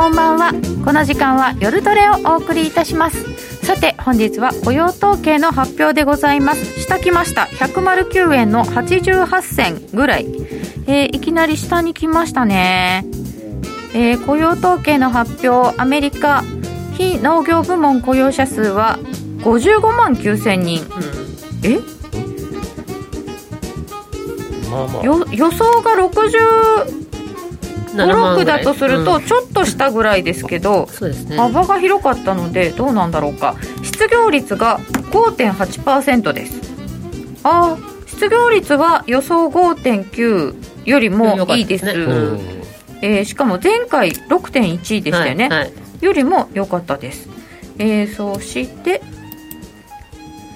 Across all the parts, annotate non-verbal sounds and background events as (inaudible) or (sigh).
こんばんは。この時間は夜トレをお送りいたします。さて本日は雇用統計の発表でございます。下来ました。109円の88銭ぐらい、えー、いきなり下に来ましたね、えー、雇用統計の発表。アメリカ非農業部門雇用者数は55万9000人、うん、え？まあまあ、予想が60 56だとするとちょっと下ぐらいですけど、うんね、幅が広かったのでどうなんだろうか。失業率が5.8%です。ああ失業率は予想5.9よりもいいです、ねうん、えー、しかも前回6.1でしたよね、はいはい、よりも良かったです、えー、そして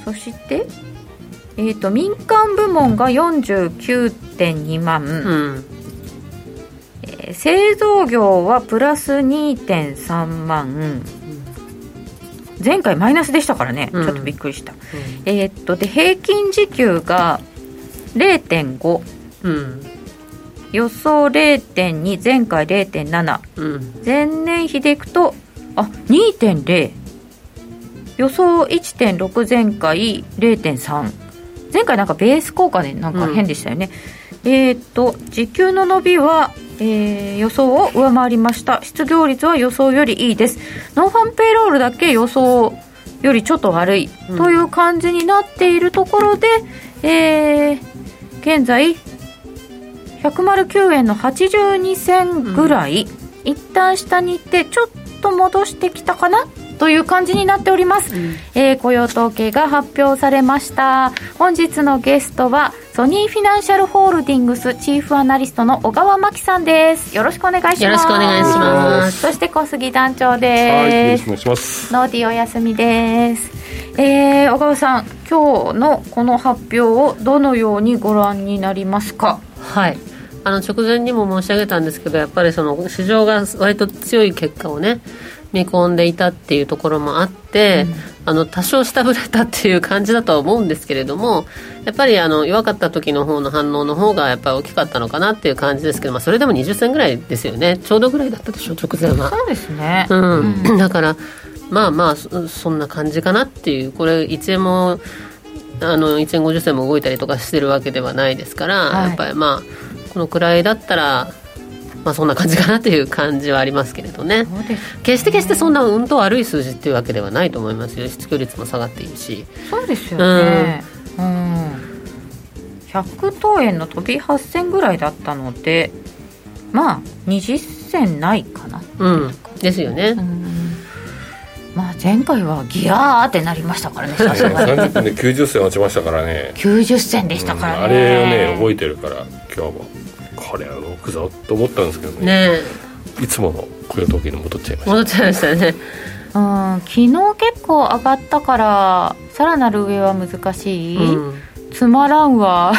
そしてえーと、民間部門が49.2万、うん製造業はプラス2.3万、前回マイナスでしたからね、ちょっとびっくりした、うん、えー、っとで平均時給が0.5、うん、予想0.2前回0.7、うん、前年比でいくとあ2.0予想1.6前回0.3前回なんかベース効果でなんか変でしたよね、うん、えー、っと時給の伸びはえー、予想を上回りました。失業率は予想よりいいです。ノンファンペイロールだけ予想よりちょっと悪い。という感じになっているところで、うん、えー、現在109円の82銭ぐらい、うん、一旦下に行ってちょっと戻してきたかな？という感じになっております、うん、えー、雇用統計が発表されました。本日のゲストはソニーフィナンシャルホールディングスチーフアナリストの尾河眞樹さんです。よろしくお願いします。よろしくお願いします。そして小杉団長です。よろしくお願いします。ノーディお休みです。えー、尾河さん今日のこの発表をどのようにご覧になりますか？はい。あの直前にも申し上げたんですけどやっぱりその市場が割と強い結果をね見込んでいたっていうところもあって、うん、あの多少下振れたっていう感じだとは思うんですけれどもやっぱりあの弱かった時の方の反応の方がやっぱり大きかったのかなっていう感じですけど、まあ、それでも20銭ぐらいですよね。ちょうどぐらいだったでしょ直前はそうですね、うん、うん、だからまあまあそんな感じかなっていうこれ1円もあの1円50銭も動いたりとかしてるわけではないですから、はい、やっぱりまあこのくらいだったらまあ、そんな感じかなという感じはありますけれどね、ね、決して決してそんなうんと悪い数字っていうわけではないと思いますよ。失業率も下がっているし。そうですよね。うん、うん、100等円の飛び8000ぐらいだったのでまあ20銭ないかな。うん。ですよね、うん。まあ、前回はギャーってなりましたからね (laughs) 30分で90銭落ちましたからね。90銭でしたからね、うん、あれをね覚えてるから今日もこれは動くぞと思ったんですけどね。ねいつもの雇用統計に戻っちゃいました。戻っちゃいましたね。(laughs) うん昨日結構上がったからさらなる上は難しい、うん、つまらんわ。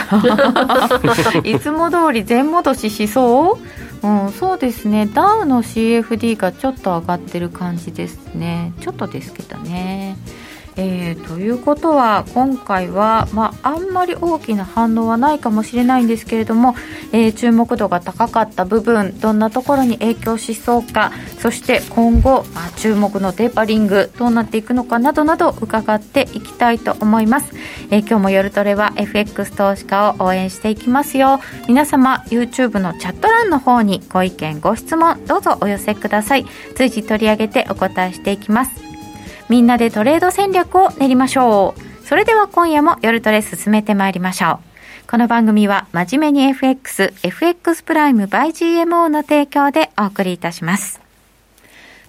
(laughs) いつも通り全戻ししそう。うん、そうですね。ダウの CFD がちょっと上がってる感じですね。ちょっとですけどねえー、ということは今回は、まあ、あんまり大きな反応はないかもしれないんですけれども、えー、注目度が高かった部分どんなところに影響しそうかそして今後、まあ、注目のテーパリングどうなっていくのかなどなど伺っていきたいと思います、えー、今日も夜トレは FX 投資家を応援していきますよ。皆様 YouTube のチャット欄の方にご意見ご質問どうぞお寄せください。随時取り上げてお答えしていきます。みんなでトレード戦略を練りましょう。それでは今夜も夜トレ進めてまいりましょう。この番組は真面目に FX、FX プライム by GMO の提供でお送りいたします。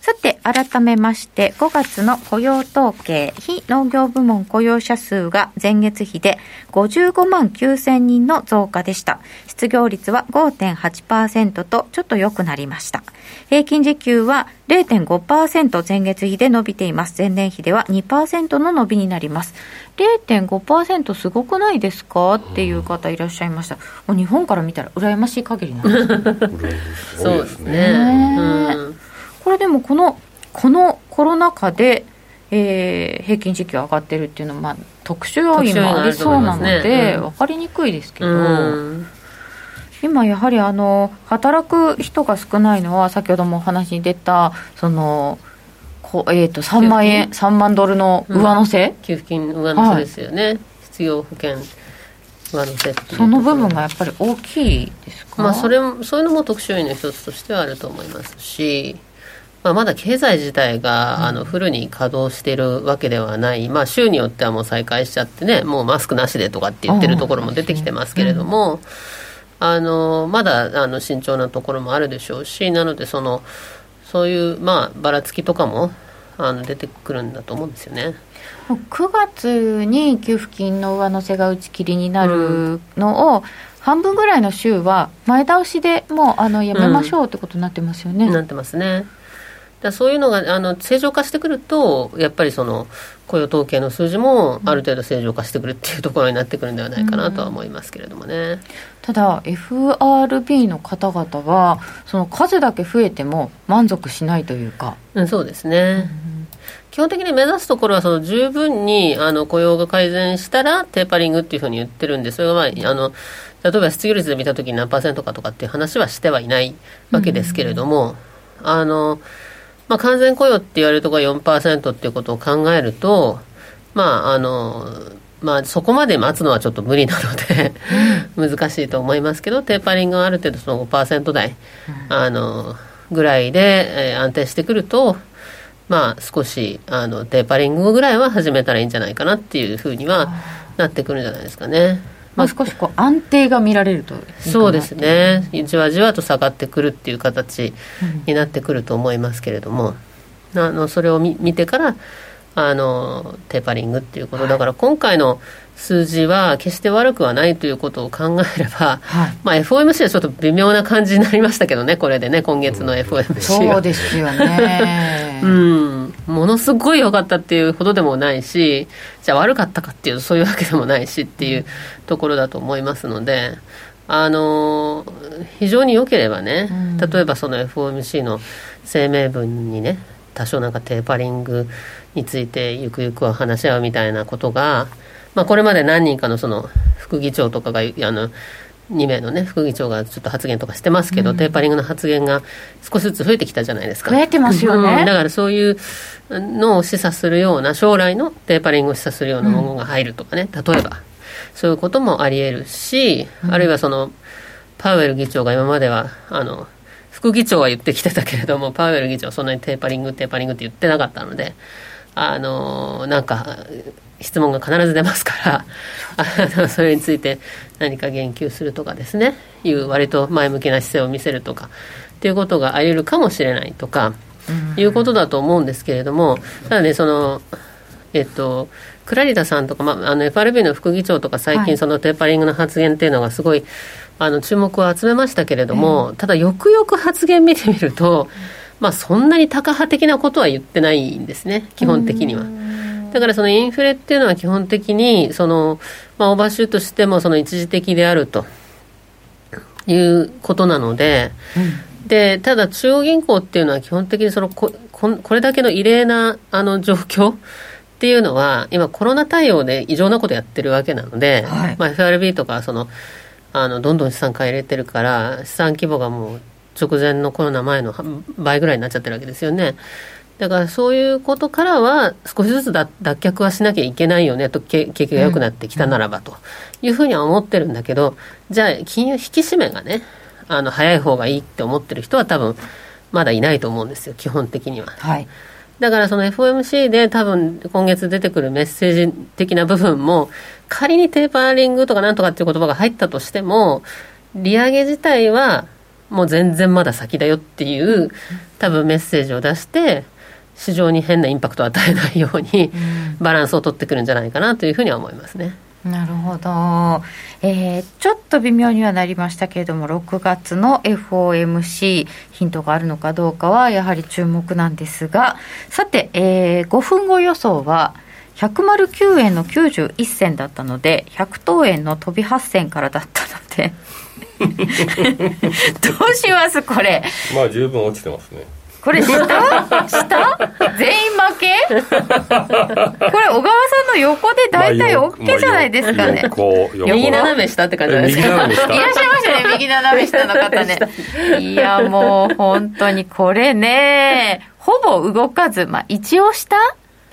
さて、改めまして、5月の雇用統計、非農業部門雇用者数が前月比で55万9000人の増加でした。失業率は5.8%とちょっと良くなりました。平均時給は0.5%前月比で伸びています。前年比では2%の伸びになります。0.5%すごくないですか？っていう方いらっしゃいました。もう日本から見たら羨ましい限りなんです。(laughs) そうですね。うんこれでもこのこのコロナ禍で、えー、平均時給上がってるっていうのは、まあ、特殊要因もありそうなので、ねうん、分かりにくいですけど、今やはりあの働く人が少ないのは先ほどもお話に出たそのこえーと、3万円3万ドルの上乗せ、うん、給付金上乗せですよね、はい、失業保険上乗せその部分がやっぱり大きいですか、まあ、それそういうのも特殊要因の一つとしてはあると思いますしまあ、まだ経済自体が、あのフルに稼働しているわけではない、まあ、州によってはもう再開しちゃってね、もうマスクなしでとかって言ってるところも出てきてますけれども、あのまだあの慎重なところもあるでしょうし、なのでその、そういう、まあ、ばらつきとかもあの出てくるんだと思うんですよね。9月に給付金の上乗せが打ち切りになるのを、うん半分ぐらいの週は前倒しでもうあのやめましょうってことになってますよね。うん、なってますね。だそういうのがあの正常化してくると、やっぱりその雇用統計の数字もある程度正常化してくるっていうところになってくるんではないかなとは思いますけれどもね。うん、ただ、FRB の方々は、その数だけ増えても満足しないというか。うん、そうですね。うん基本的に目指すところはその十分にあの雇用が改善したらテーパリングっていうふうに言ってるんでそれは、まあ、あの例えば失業率で見たときに何パーセントかとかっていう話はしてはいないわけですけれども、うん、あのまあ、完全雇用って言われるところが4%っていうことを考えると、まああのまあ、そこまで待つのはちょっと無理なので (laughs) 難しいと思いますけどテーパリングはある程度その5%台、あのぐらいで、えー、安定してくると、まあ、少しあのテーパリングぐらいは始めたらいいんじゃないかなっていうふうにはなってくるんじゃないですかね。まあ、少しこう安定が見られるとそうですね。じわじわと下がってくるっていう形になってくると思いますけれども、うん、あのそれを見見てからあのテーパリングっていうこと。だから今回の数字は決して悪くはないということを考えれば、はい、まあ、FOMC はちょっと微妙な感じになりましたけどねこれでね今月の FOMC は、そうですよね。(laughs) うん。ものすごい良かったっていうほどでもないしじゃあ悪かったかっていうとそういうわけでもないしっていうところだと思いますのであの非常に良ければね、例えばその FOMC の声明文にね多少なんかテーパリングについてゆくゆくは話し合うみたいなことがまあ、これまで何人かのその副議長とかがあの2名のね副議長がちょっと発言とかしてますけど、うん、テーパリングの発言が少しずつ増えてきたじゃないですか。増えてますよね、うん、だからそういうのを示唆するような将来のテーパリングを示唆するようなものが入るとかね、うん、例えばそういうこともありえるし、あるいはそのパウエル議長が今まではあの副議長は言ってきてたけれどもパウエル議長はそんなにテーパリングテーパリングって言ってなかったのであのなんか質問が必ず出ますから (laughs) あのそれについて何か言及するとかですねいう割と前向きな姿勢を見せるとかっていうことがあり得るかもしれないとか、いうことだと思うんですけれどもただねそのえっとクラリタさんとか、まあ、あの FRB の副議長とか最近そのテーパリングの発言っていうのがすごいあの注目を集めましたけれども、ただよくよく発言見てみると、まあ、そんなにタカ派的なことは言ってないんですね基本的には。だからそのインフレっていうのは基本的にその、まあ、オーバーシュートしてもその一時的であるということなので、うん、でただ中央銀行っていうのは基本的にそのこここれだけの異例なあの状況っていうのは今コロナ対応で異常なことやってるわけなので、はい、まあ、FRB とかそのあのどんどん資産買い入れてるから資産規模がもう直前のコロナ前の倍ぐらいになっちゃってるわけですよね。だからそういうことからは少しずつ脱却はしなきゃいけないよねと景気が良くなってきたならばというふうには思ってるんだけどじゃあ金融引き締めがねあの早い方がいいって思ってる人は多分まだいないと思うんですよ基本的には。はいだからその FOMC で多分今月出てくるメッセージ的な部分も仮にテーパーリングとかなんとかっていう言葉が入ったとしても利上げ自体はもう全然まだ先だよっていう多分メッセージを出して市場に変なインパクトを与えないように、バランスを取ってくるんじゃないかなというふうには思いますね。なるほど、えー、ちょっと微妙にはなりましたけれども6月の FOMC ヒントがあるのかどうかはやはり注目なんですがさて、えー、5分後予想は109円の91銭だったので100等円の飛び8銭からだったので。(laughs) どうしますこれ？まあ十分落ちてますね。これ下？下？全員負け？これ小川さんの横で大体 OK じゃないですかね、右斜め下って感じですかいらっしゃいましたね右斜め下の方ね。いやもう本当にこれね。ほぼ動かずまあ一応した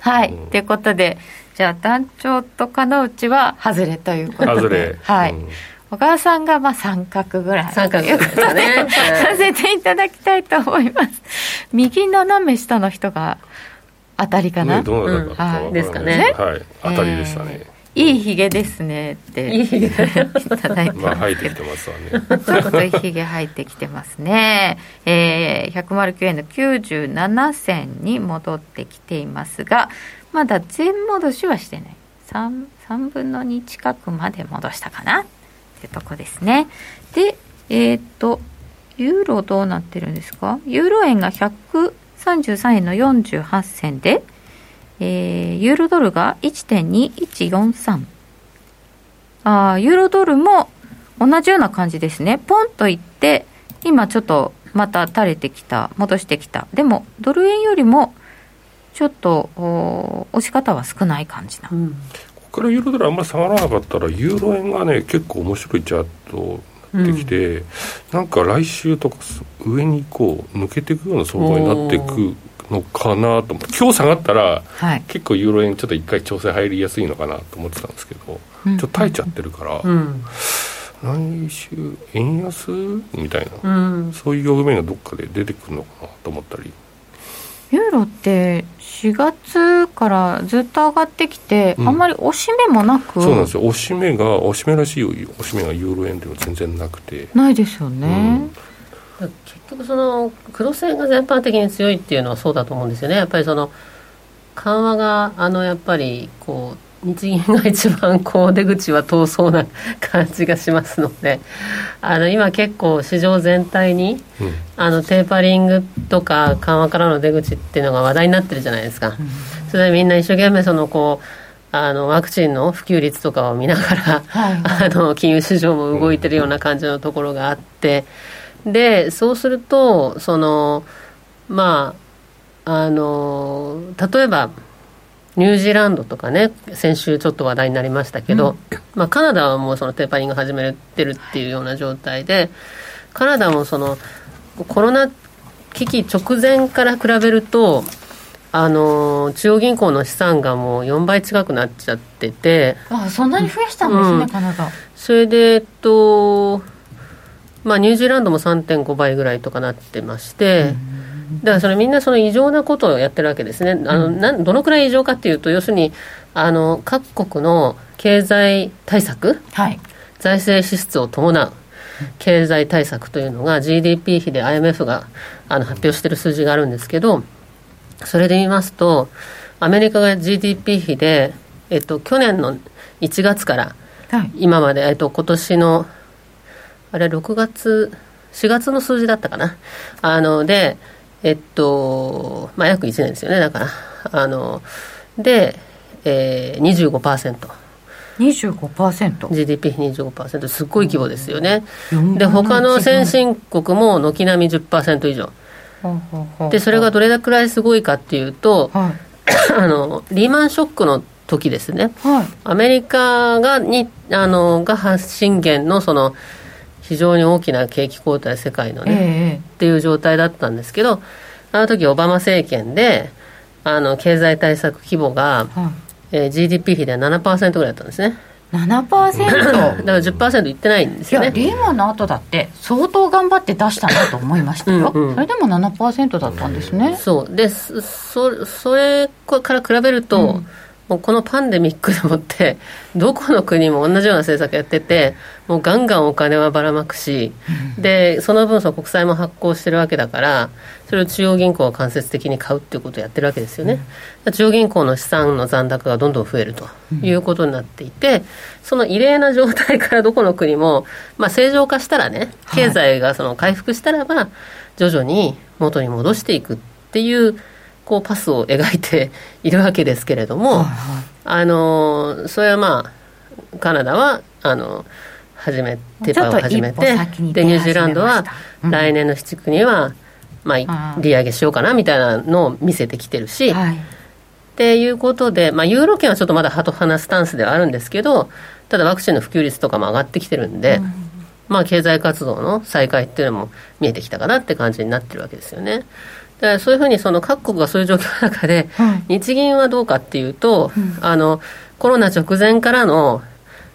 はい、うん、ってことでじゃあ団長と金内は外れということで。はい、うん。小川さんがまあ三角ぐらい。三角ですね。(laughs) させていただきたいと思います。右斜め下の人が当たりかな、ね、どうなるか、はい、ですかね。はい。当たりでしたね、えー、いいひげですねっていいひげいただいてまあ生えてきてますわね。ちょっとひげ生えてきてますね。えー、109円の97銭に戻ってきていますがまだ全戻しはしてない。3, 3分の2近くまで戻したかな。ってとこですね。でえっ、とユーロどうなってるんですか？ユーロ円が133円の48銭で、えー、ユーロドルが1.2143あユーロドルも同じような感じですね。ポンといって今ちょっとまた垂れてきた戻してきた。でもドル円よりもちょっと押し方は少ない感じな、うん、ここからユーロドルあんまり下がらなかったらユーロ円がね結構面白いチャートなってきて、うん、なんか来週とか上にこう抜けていくような相場になっていくのかなと思って。今日下がったら、はい、結構ユーロ円ちょっと一回調整入りやすいのかなと思ってたんですけど、うん、ちょっと耐えちゃってるから、うん、来週円安みたいな、そういう局面がどっかで出てくるのかなと思ったり。ユーロって4月からずっと上がってきて、うん、あんまり押し目もなく？そうなんですよ。押し目が押し目らしい押し目がユーロ円でも全然なくて。ないですよね、うん、結局その黒線が全般的に強いっていうのはそうだと思うんですよね。やっぱりその緩和があのやっぱりこう日銀が一番こう出口は遠そうな感じがしますのであの今結構市場全体に、うん、あのテーパリングとか緩和からの出口っていうのが話題になってるじゃないですか、うん、それでみんな一生懸命そのこうあのワクチンの普及率とかを見ながら、はいはい、あの金融市場も動いてるような感じのところがあってでそうするとそのまああの例えばニュージーランドとかね先週ちょっと話題になりましたけど、うん、まあ、カナダはもうそのテーパリング始めてるっていうような状態でカナダもそのコロナ危機直前から比べるとあの中央銀行の資産がもう4倍近くなっちゃってて。あそんなに増やしたんですね、うん、カナダ。それでえっとまあニュージーランドも3.5倍ぐらいとかなってまして、うん。だからそれみんなその異常なことをやってるわけですね、あのなんどのくらい異常かっていうと、要するにあの各国の経済対策、はい、財政支出を伴う経済対策というのが GDP 比で IMF があの発表している数字があるんですけど、それで言いますと、アメリカが GDP 比で、えっと、去年の1月から今まで、はい、えっと今年のあれ6月4月の数字だったかな。あのでえっと、まあ、約1年ですよね、だから。あの、で、えー、25%。25%? GDP25% すっごい規模ですよね、で他の先進国も軒並み10%以上、でそれがどれくらいすごいかっていうと、はい、(coughs) あのリーマンショックの時ですね、はい、アメリカがにあのが発信源のその非常に大きな景気後退世界のね、えー、っていう状態だったんですけどあの時オバマ政権であの経済対策規模が、はい、えー、GDP 比で7%ぐらいだったんですね。7%だから10%いってないんですよね。いやリーマンの後だって相当頑張って出したなと思いましたよ。うん、それでも7%だったんですね。そう。でそそれから比べると、うんもうこのパンデミックでもって (laughs) どこの国も同じような政策やっててもうガンガンお金はばらまくし、でその分その国債も発行してるわけだからそれを中央銀行が間接的に買うっていうことをやってるわけですよね、中央銀行の資産の残高がどんどん増えるということになっていて、その異例な状態からどこの国も、まあ、正常化したらね経済がその回復したらば徐々に元に戻していくっていうこうパスを描いているわけですけれども、はいはい、あのそれはまあカナダはあの始めテーパーを始めてでニュージーランドは来年の7月には、まあ、利上げしようかなみたいなのを見せてきてるし、はい、っていうことで、まあ、ユーロ圏はちょっとまだハト派なスタンスではあるんですけどただワクチンの普及率とかも上がってきてるんで、まあ、経済活動の再開っていうのも見えてきたかなって感じになってるわけですよね。そういうふうにその各国がそういう状況の中で、日銀はどうかっていうと、うん、あのコロナ直前からの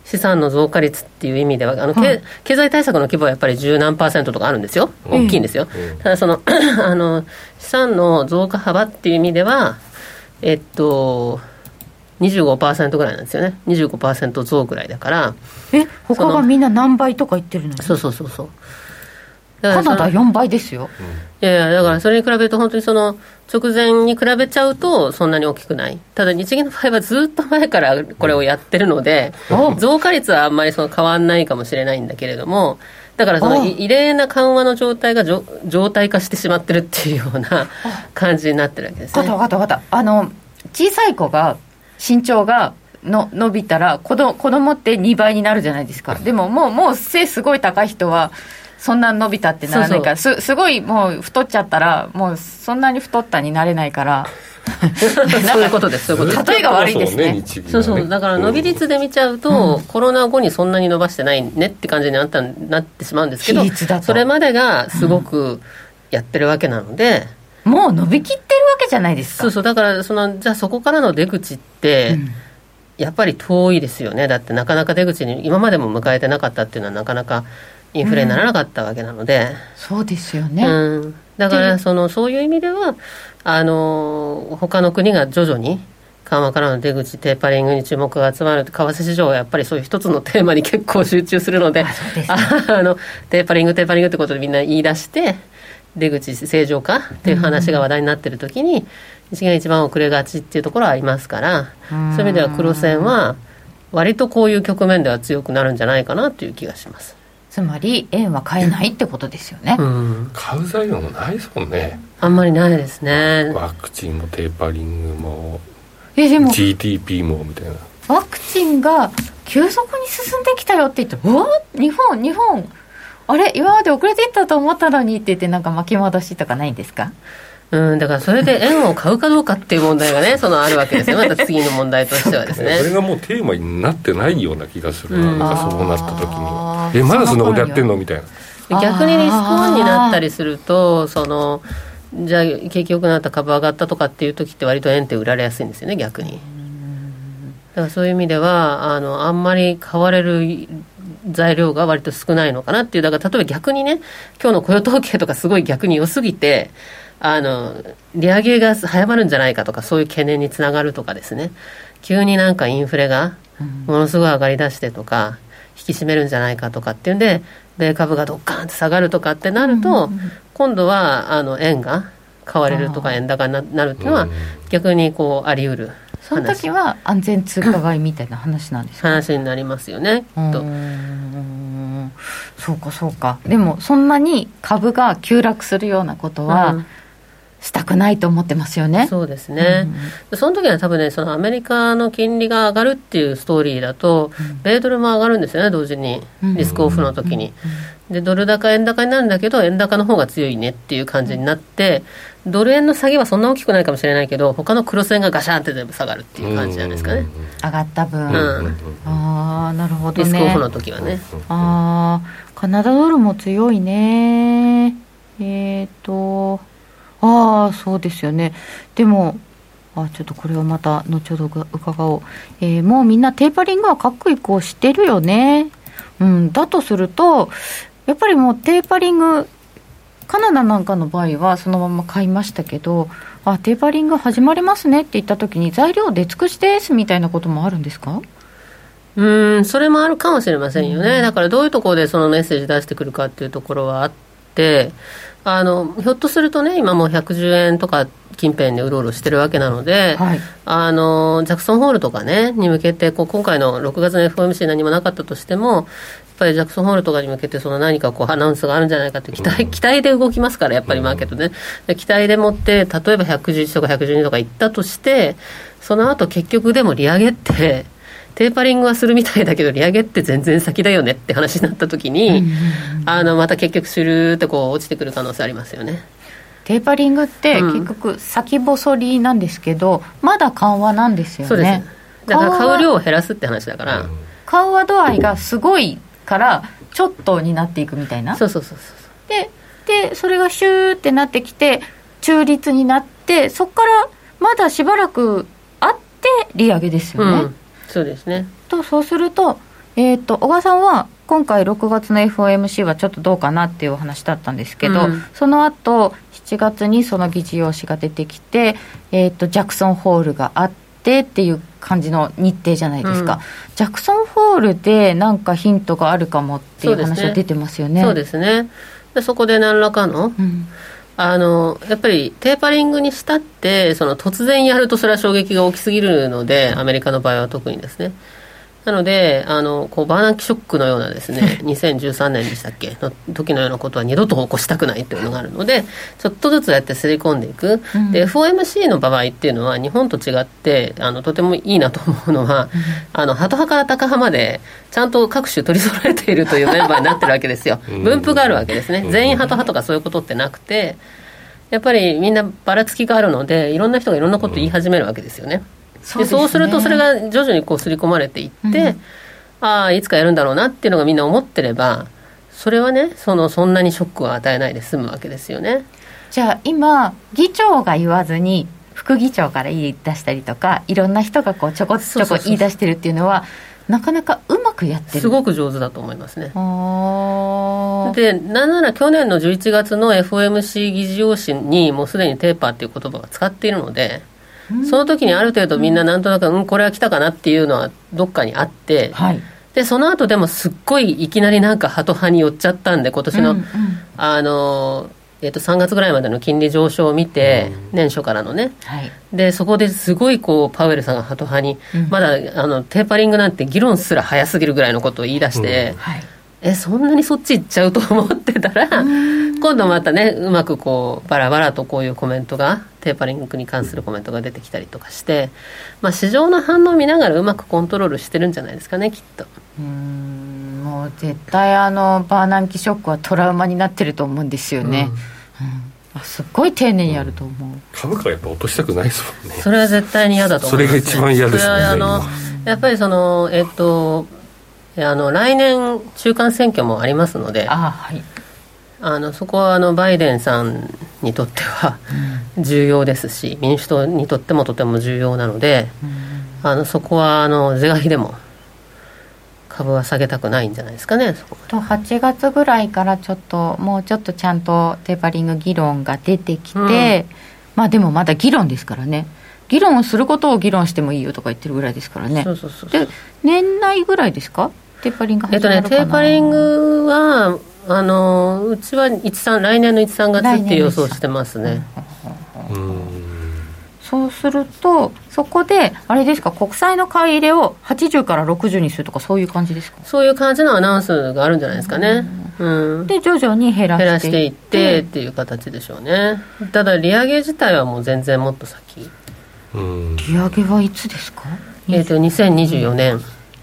資産の増加率っていう意味ではあの、はい、経済対策の規模はやっぱり十何パーセントとかあるんですよ、大きいんですよ、うん、ただその (clears throat) あの資産の増加幅っていう意味では、えっと、25%ぐらいなんですよね、25%増ぐらいだから、え他がみんな何倍とか言ってるの？そうそうそうそう。カナダ4倍ですよ。いやいや、だからそれに比べると、本当にその直前に比べちゃうと、そんなに大きくない、ただ日銀の場合はずっと前からこれをやってるので、増加率はあんまりその変わらないかもしれないんだけれども、だからその異例な緩和の状態が状態化してしまってるっていうような感じになってるわけですね。わかったわかったあの小さい子が身長がの伸びたら子ど子供って2倍になるじゃないですか。でももうもう背すごい高い人はそんな伸びたってならないから。すすごいもう太っちゃったらもうそんなに太ったになれないから。そういうことです。そういうこと。例えが悪いですね。そうそう。だから伸び率で見ちゃうと、うん、コロナ後にそんなに伸ばしてないねって感じになったなってしまうんですけどそれまでがすごくやってるわけなので、うん、もう伸びきってるわけじゃないですか。そうそう。だからそのじゃあそこからの出口って、うん。やっぱり遠いですよね。だってなかなか出口に今までも迎えてなかったっていうのはなかなかインフレにならなかったわけなので、うん、そうですよね、うん、だからそのそういう意味ではあの他の国が徐々に緩和からの出口、テーパリングに注目が集まる、為替市場はやっぱりそういう一つのテーマに結構集中するので、あ (laughs) のテーパリング、テーパリングってことでみんな言い出して、出口正常化っていう話が話題になってる時に、日銀が一番遅れがちっていうところはありますから、そういう意味では黒線は、割とこういう局面では強くなるんじゃないかなという気がします。つまり円は買えないってことですよね、うん、買う材料もないですもんね。あんまりないですね。ワクチンもテーパリングもえでも GTP もみたいな。ワクチンが急速に進んできたよって言って「わ日本日本。あれ今まで遅れていったと思ったのに」って言ってなんか巻き戻しとかないんですか？うん、だからそれで円を買うかどうかっていう問題がね、そのあるわけですよ、(laughs) また次の問題としてはですね。それがもうテーマになってないような気がするな、うん、なんかそうなった時に、え、まだそんなことやってんのみたいな。逆にリスクオンになったりすると、その、じゃあ景気良くなった株上がったとかっていう時って割と円って売られやすいんですよね、逆に。だからそういう意味では、あの、あんまり買われる材料が割と少ないのかなっていう、だから例えば逆にね、今日の雇用統計とかすごい逆に良すぎて、あの利上げが早まるんじゃないかとかそういう懸念につながるとかですね。急になんかインフレがものすごい上がりだしてとか、引き締めるんじゃないかとかっていうんで米株がドッカーンって下がるとかってなると、今度はあの円が買われるとか円高になるっていうのは逆にこうあり得るその時は安全通貨買いみたいな話なんですか？話になりますよねと。そうかそうか。でもそんなに株が急落するようなことは、うんしたくないと思ってますよね。そうですね。うん、その時は多分ね、そのアメリカの金利が上がるっていうストーリーだと、うん、米ドルも上がるんですよね、同時に。リスクオフの時に。で、ドル高、円高になるんだけど、円高の方が強いねっていう感じになって、ドル円の下げはそんな大きくないかもしれないけど、他のクロス円がガシャンって全部下がるっていう感じなんですかね。上がった分。うん、ああ、なるほどね。リスクオフの時はね。ああ、カナダドルも強いね。えっ、ー、と、ああそうですよね。でもあちょっとこれはまた後ほど伺おう、えー、もうみんなテーパリングは各移行してるよね。うんだとするとやっぱりもうテーパリングカナダなんかの場合はそのまま買いましたけどあテーパリング始まりますねって言った時に材料出尽くしですみたいなこともあるんですか？うんそれもあるかもしれませんよね、だからどういうところでそのメッセージ出してくるかっていうところはあってあのひょっとするとね、今もう110円とか近辺でうろうろしてるわけなので、はい、あのジャクソンホールとかね、に向けてこう、今回の6月の FOMC 何もなかったとしても、やっぱりジャクソンホールとかに向けて、その何かこうアナウンスがあるんじゃないかという期待、期待で動きますから、やっぱりマーケットね、期待でもって、例えば111とか112とかいったとして、その後結局でも利上げって、テーパリングはするみたいだけど利上げって全然先だよねって話になった時に、あのまた結局するってこう落ちてくる可能性ありますよね。テーパリングって結局先細りなんですけど、うん、まだ緩和なんですよね。だから買う量を減らすって話だから。緩和度合いがすごいからちょっとになっていくみたいな。そうそうそうそうででそれがシューってなってきて中立になってそこからまだしばらくあって利上げですよね、うん、そうですね。とそうすると,、えーと、小川さんは今回6月の FOMC はちょっとどうかなっていうお話だったんですけど、うん、その後7月にその議事要旨が出てきて、えーと、ジャクソンホールがあってっていう感じの日程じゃないですか、うん、ジャクソンホールでなんかヒントがあるかもっていう話は出てますよね。そうですね。でそこで何らかの、うん、あのやっぱりテーパリングにしたってその突然やるとそれは衝撃が大きすぎるのでアメリカの場合は特にですね。なのであのこうバーナンキショックのようなですね (laughs) 2013年でしたっけの時のようなことは二度と起こしたくないというのがあるのでちょっとずつやってすり込んでいく、うん、で FOMC の場合っていうのは日本と違ってあのとてもいいなと思うのは、うん、あのハト派からタカ派までちゃんと各種取り揃えているというメンバーになってるわけですよ。(laughs) 分布があるわけですね。全員ハト派とかそういうことってなくてやっぱりみんなばらつきがあるのでいろんな人がいろんなこと言い始めるわけですよね。うんそう、ね、そうするとそれが徐々にこう刷り込まれていって、うん、ああいつかやるんだろうなっていうのがみんな思ってればそれはねそのそんなにショックを与えないで済むわけですよね。じゃあ今議長が言わずに副議長から言い出したりとかいろんな人がこうちょこちょこ言い出してるっていうのはなかなかうまくやってる。すごく上手だと思いますね。でなんなら去年の11月の FOMC 議事要旨にもうすでにテーパーっていう言葉が使っているのでその時にある程度みんななんとなく、うん、これは来たかなっていうのはどっかにあって、はい、でその後でもすっごいいきなりなんかハト派に寄っちゃったんで今年の、うんうん、あのえー、と3月ぐらいまでの金利上昇を見て、年初からのね、はい、でそこですごいこうパウエルさんがハト派に、うん、まだあのテーパリングなんて議論すら早すぎるぐらいのことを言い出して、うん。はい、えそんなにそっち行っちゃうと思ってたら今度またねうまくこうバラバラとこういうコメントがテーパリングに関するコメントが出てきたりとかして、まあ、市場の反応を見ながらうまくコントロールしてるんじゃないですかねきっと。うんもう絶対あのバーナンキショックはトラウマになってると思うんですよね、うん、うん、すっごい丁寧にやると思う、うん、株価やっぱ落としたくないですもんね。それは絶対に嫌だと思います、ね、それが一番嫌ですね。あのやっぱりそのえっとあの来年中間選挙もありますのであ、はい、あのそこはあのバイデンさんにとっては重要ですし、民主党にとってもとても重要なので、あのそこはあの是が非でも株は下げたくないんじゃないですかねと8月ぐらいからちょっともうちょっとちゃんとテーパリング議論が出てきて、うん、まあでもまだ議論ですからね。議論することを議論してもいいよとか言ってるぐらいですからね。で年内ぐらいですか？テーパリングえっとねテーパリングはあのうちは1来年の13月っていう予想してますね。そうすると、そこで、あれですか、国債の買い入れを80から60にするとか、そういう感じですか？そういう感じのアナウンスがあるんじゃないですかね。うん、で、徐々に減らして減らしていってっていう形でしょうね。ただ、利上げ自体はもう全然もっと先。利上げはいつですか？えっ、と、2024年。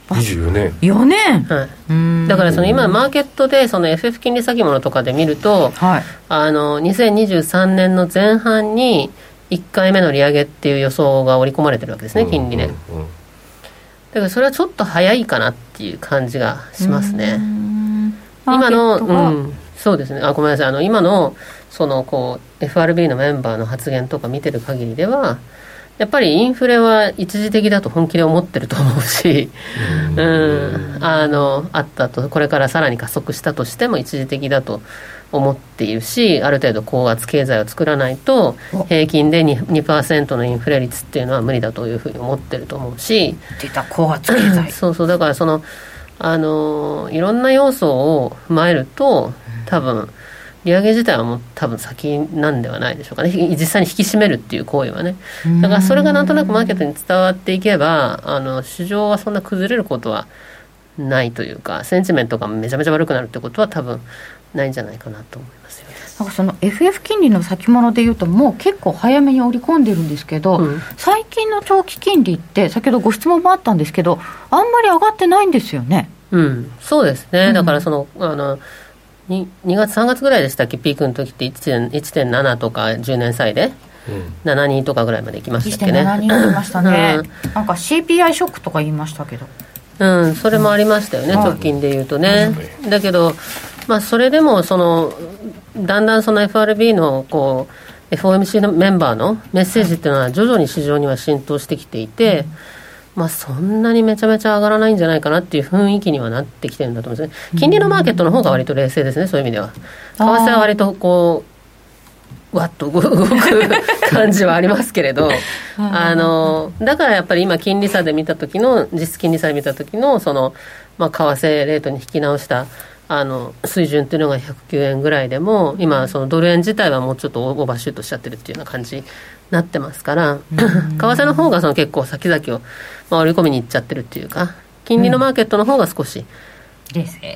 24年。4年、はい、だからその今マーケットでその FF 金利先物とかで見ると、はい、あの2023年の前半に1回目の利上げっていう予想が織り込まれてるわけですね金利で、だからそれはちょっと早いかなっていう感じがしますね。今の、うん、そうですね。あごめんなさい。あの今のそのこう FRB のメンバーの発言とか見てる限りではやっぱりインフレは一時的だと本気で思ってると思うし、うん、あのあったと、これからさらに加速したとしても一時的だと思っているし、ある程度高圧経済を作らないと、平均で 2%, 2のインフレ率っていうのは無理だというふうに思ってると思うし、出た、高圧経済。そうそう、だからその、あのいろんな要素を踏まえると、多分利上げ自体はもう多分先なんではないでしょうかね。実際に引き締めるっていう行為はね。だからそれがなんとなくマーケットに伝わっていけばあの市場はそんな崩れることはないというかセンチメントがめちゃめちゃ悪くなるってことは多分ないんじゃないかなと思いますよね。なんかその FF 金利の先物でいうと、もう結構早めに織り込んでるんですけど、うん、最近の長期金利って、先ほどご質問もあったんですけど、あんまり上がってないんですよね。うん、そうですね、だからその、あの 2, 2月、3月ぐらいでしたっけ、ピークの時って1.7とか10年債で？うん、72とかぐらいまでいきましたっけね？1.72いきましたね、(laughs) うん、なんか CPI ショックとか言いましたけど。うん、それもありましたよね、直近でいうとね。だけど、まあ、それでもその、だんだんその FRB のこう FOMC のメンバーのメッセージっていうのは、徐々に市場には浸透してきていて、まあ、そんなにめちゃめちゃ上がらないんじゃないかなっていう雰囲気にはなってきてるんだと思うんですね、金利のマーケットの方が割と冷静ですね、そういう意味では。為替は割とこうわっと動く感じはありますけれど。あのだからやっぱり今金利差で見た時の実金利差で見た時のその、まあ、為替レートに引き直したあの水準っていうのが109円ぐらいでも今そのドル円自体はもうちょっとオーバーシュートしちゃってるっていうような感じになってますから為替の方がその結構先々を、まあ、織り込みにいっちゃってるっていうか金利のマーケットの方が少し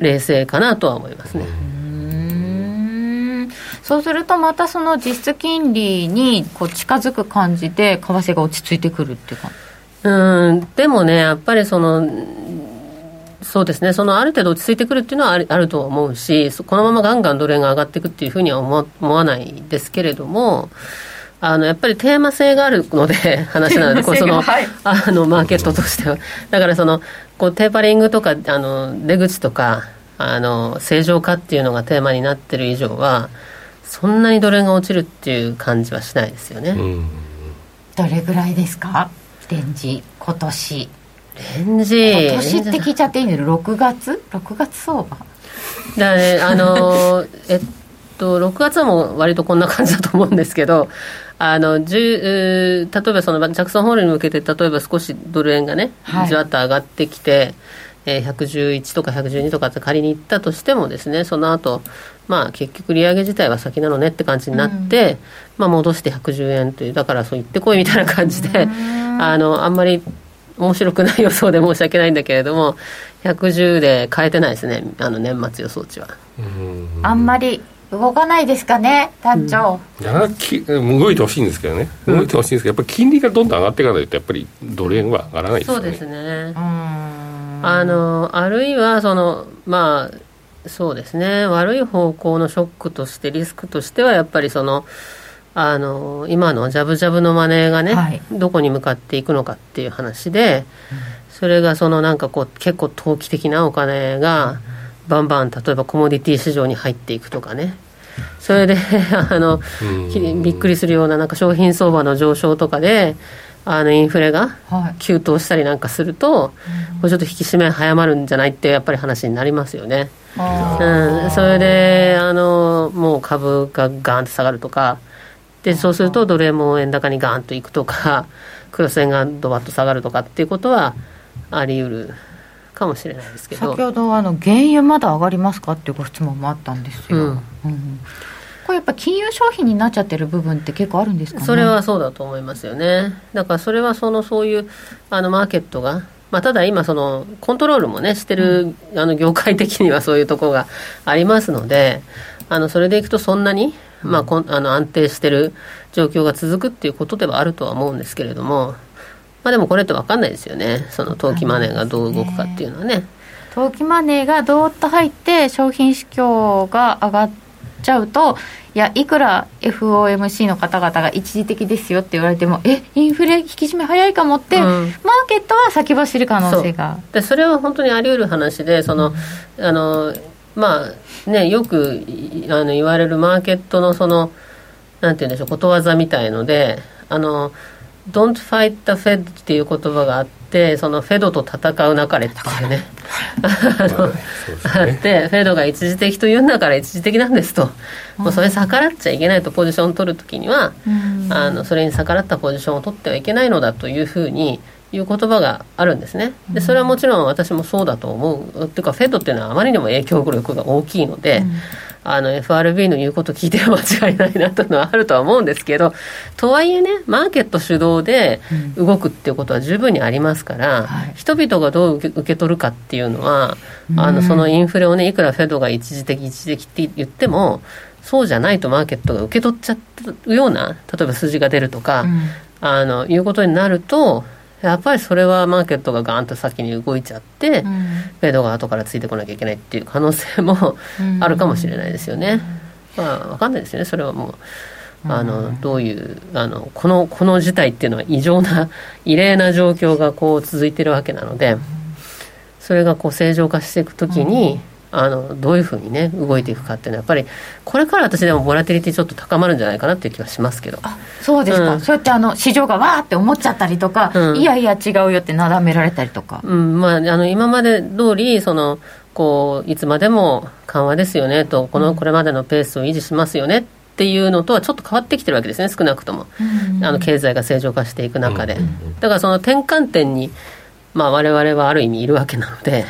冷静。かなとは思いますね。そうするとまたその実質金利にこう近づく感じで為替が落ち着いてくるっていうかうん。でもねやっぱりそのそうですね。そのある程度落ち着いてくるっていうのはあるあると思うしこのままガンガンドル円が上がっていくっていうふうには思思わないですけれどもあのやっぱりテーマ性があるので (laughs) 話なのでこうその、はい、あのマーケットとしては。だからそのこうテーパリングとかあの出口とかあの正常化っていうのがテーマになってる以上はそんなにドル円が落ちるっていう感じはしないですよね、どれぐらいですか？レンジ今年。レンジ。今年って聞いちゃっていいんだけど6月？6月相場？だねあの (laughs) えっと6月はもう割とこんな感じだと思うんですけどあの例えばそのジャクソンホールに向けて例えば少しドル円がね、じわっと上がってきて、えー、111とか112とかって仮にいったとしてもですねその後まあ結局利上げ自体は先なのねって感じになって、うん、まあ戻して110円というだからそう言ってこいみたいな感じで、(laughs) あのあんまり面白くない予想で申し訳ないんだけれども110で変えてないですねあの年末予想値は。あんまり動かないですかね団長、うん、動いてほしいんですけどね。動いてほしいんですけどやっぱり金利がどんどん上がっていかないとやっぱりドル円は上がらないですよね。そうですね。あのあるいはそのまあそうですね。悪い方向のショックとしてリスクとしてはやっぱりそのあの今のジャブジャブのマネーがね、はい、どこに向かっていくのかっていう話で、うん、それがそのなんかこう結構投機的なお金がバンバン例えばコモディティ市場に入っていくとかね。それで (laughs) あのびっくりするようななんか商品相場の上昇とかであのインフレが急騰したりなんかすると、はい、もうちょっと引き締め早まるんじゃないってやっぱり話になりますよね。うん、それであのもう株がガーンと下がるとか。でそうするとドル円も円高にガーンといくとかクロス円がドバッと下がるとかっていうことはあり得るかもしれないですけど。先ほどあの原油まだ上がりますかっていうご質問もあったんですよ。うん、うんこれやっぱ金融商品になっちゃってる部分って結構あるんですか、ね、それはそうだと思いますよね。だからそれはそのそういうあのマーケットがまあ、ただ今そのコントロールもねしてる、うん、あの業界的にはそういうところがありますのであのそれでいくとそんなに、まあ、こんあの安定してる状況が続くっていうことではあるとは思うんですけれども、まあ、でもこれって分かんないですよね。その投機マネーがどう動くかっていうのはね。投機マネーがどーっと入って商品市況が上がっちゃうといやいくら FOMC の方々が一時的ですよって言われてもえインフレ引き締め早いかもって、うん、マーケットは先走る可能性が。でそれは本当にあり得る話でその、うん、あのまあねよくあの言われるマーケットのそのなんて言うんでしょうことわざみたいのであの Don't fight the Fed っていう言葉があってそのフェドと戦うなかれっていうね。(laughs) あの、ね、あってフェドが一時的というんだから一時的なんですと、もうそれ逆らっちゃいけないとポジションを取るときには、あのそれに逆らったポジションを取ってはいけないのだというふうにいう言葉があるんですね。でそれはもちろん私もそうだと思う。っていうかフェドっていうのはあまりにも影響力が大きいので、うん。あの FRB の言うこと聞いては間違いないなというのはあるとは思うんですけどとはいえねマーケット主導で動くっていうことは十分にありますから、うんはい、人々がどう受け取るかっていうのは、うん、あのそのインフレをねいくらフェドが一時的一時的って言ってもそうじゃないとマーケットが受け取っちゃうような例えば数字が出るとか、うん、あのいうことになるとやっぱりそれはマーケットがガーンと先に動いちゃって、うん、フェードが後からついてこなきゃいけないっていう可能性もあるかもしれないですよね。まあ、分かんないですよね、それはもう。あのどういうあのこのこの事態っていうのは異常な (laughs) 異例な状況がこう続いてるわけなので、それがこう正常化していくときに、うんあのどういうふうにね動いていくかっていうのはやっぱりこれから私でもボラティリティちょっと高まるんじゃないかなっていう気はしますけど。そうですか、うん、そうやってあの市場がわーって思っちゃったりとか、うん、いやいや違うよってなだめられたりとか、うん。まあ、あの今まで通りそのこういつまでも緩和ですよねとこのこれまでのペースを維持しますよねっていうのとはちょっと変わってきてるわけですね少なくとも、うん、あの経済が正常化していく中で、だからその転換点にまあ我々はある意味いるわけなので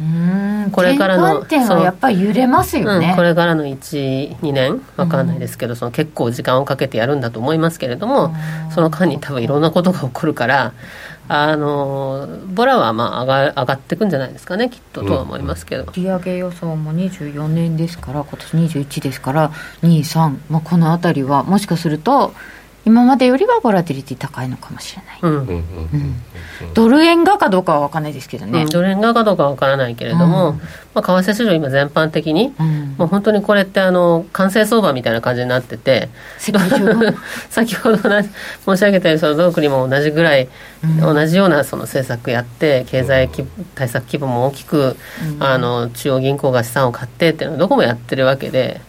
うんこれからの点はやっぱり揺れますよね、うん、これからの12年分かんないですけど、うん、その結構時間をかけてやるんだと思いますけれども、その間に多分いろんなことが起こるからあのボラはまあ上が上がっていくんじゃないですかねきっととは思いますけど、利上げ予想も24年ですから今年21ですから23、まあ、この辺りはもしかすると今までよりはボラティリティ高いのかもしれない、うん。うん、ドル円がかどうかは分からないですけどね、うん、ドル円がかどうかは分からないけれども、うん、まあ、為替市場今全般的に、もう本当にこれってあの完成相場みたいな感じになってて先ほど (laughs) 申し上げたようにそのどの国も同じぐらい、同じようなその政策やって経済対策規模も大きく、あの中央銀行が資産を買ってっていうのはどこもやってるわけで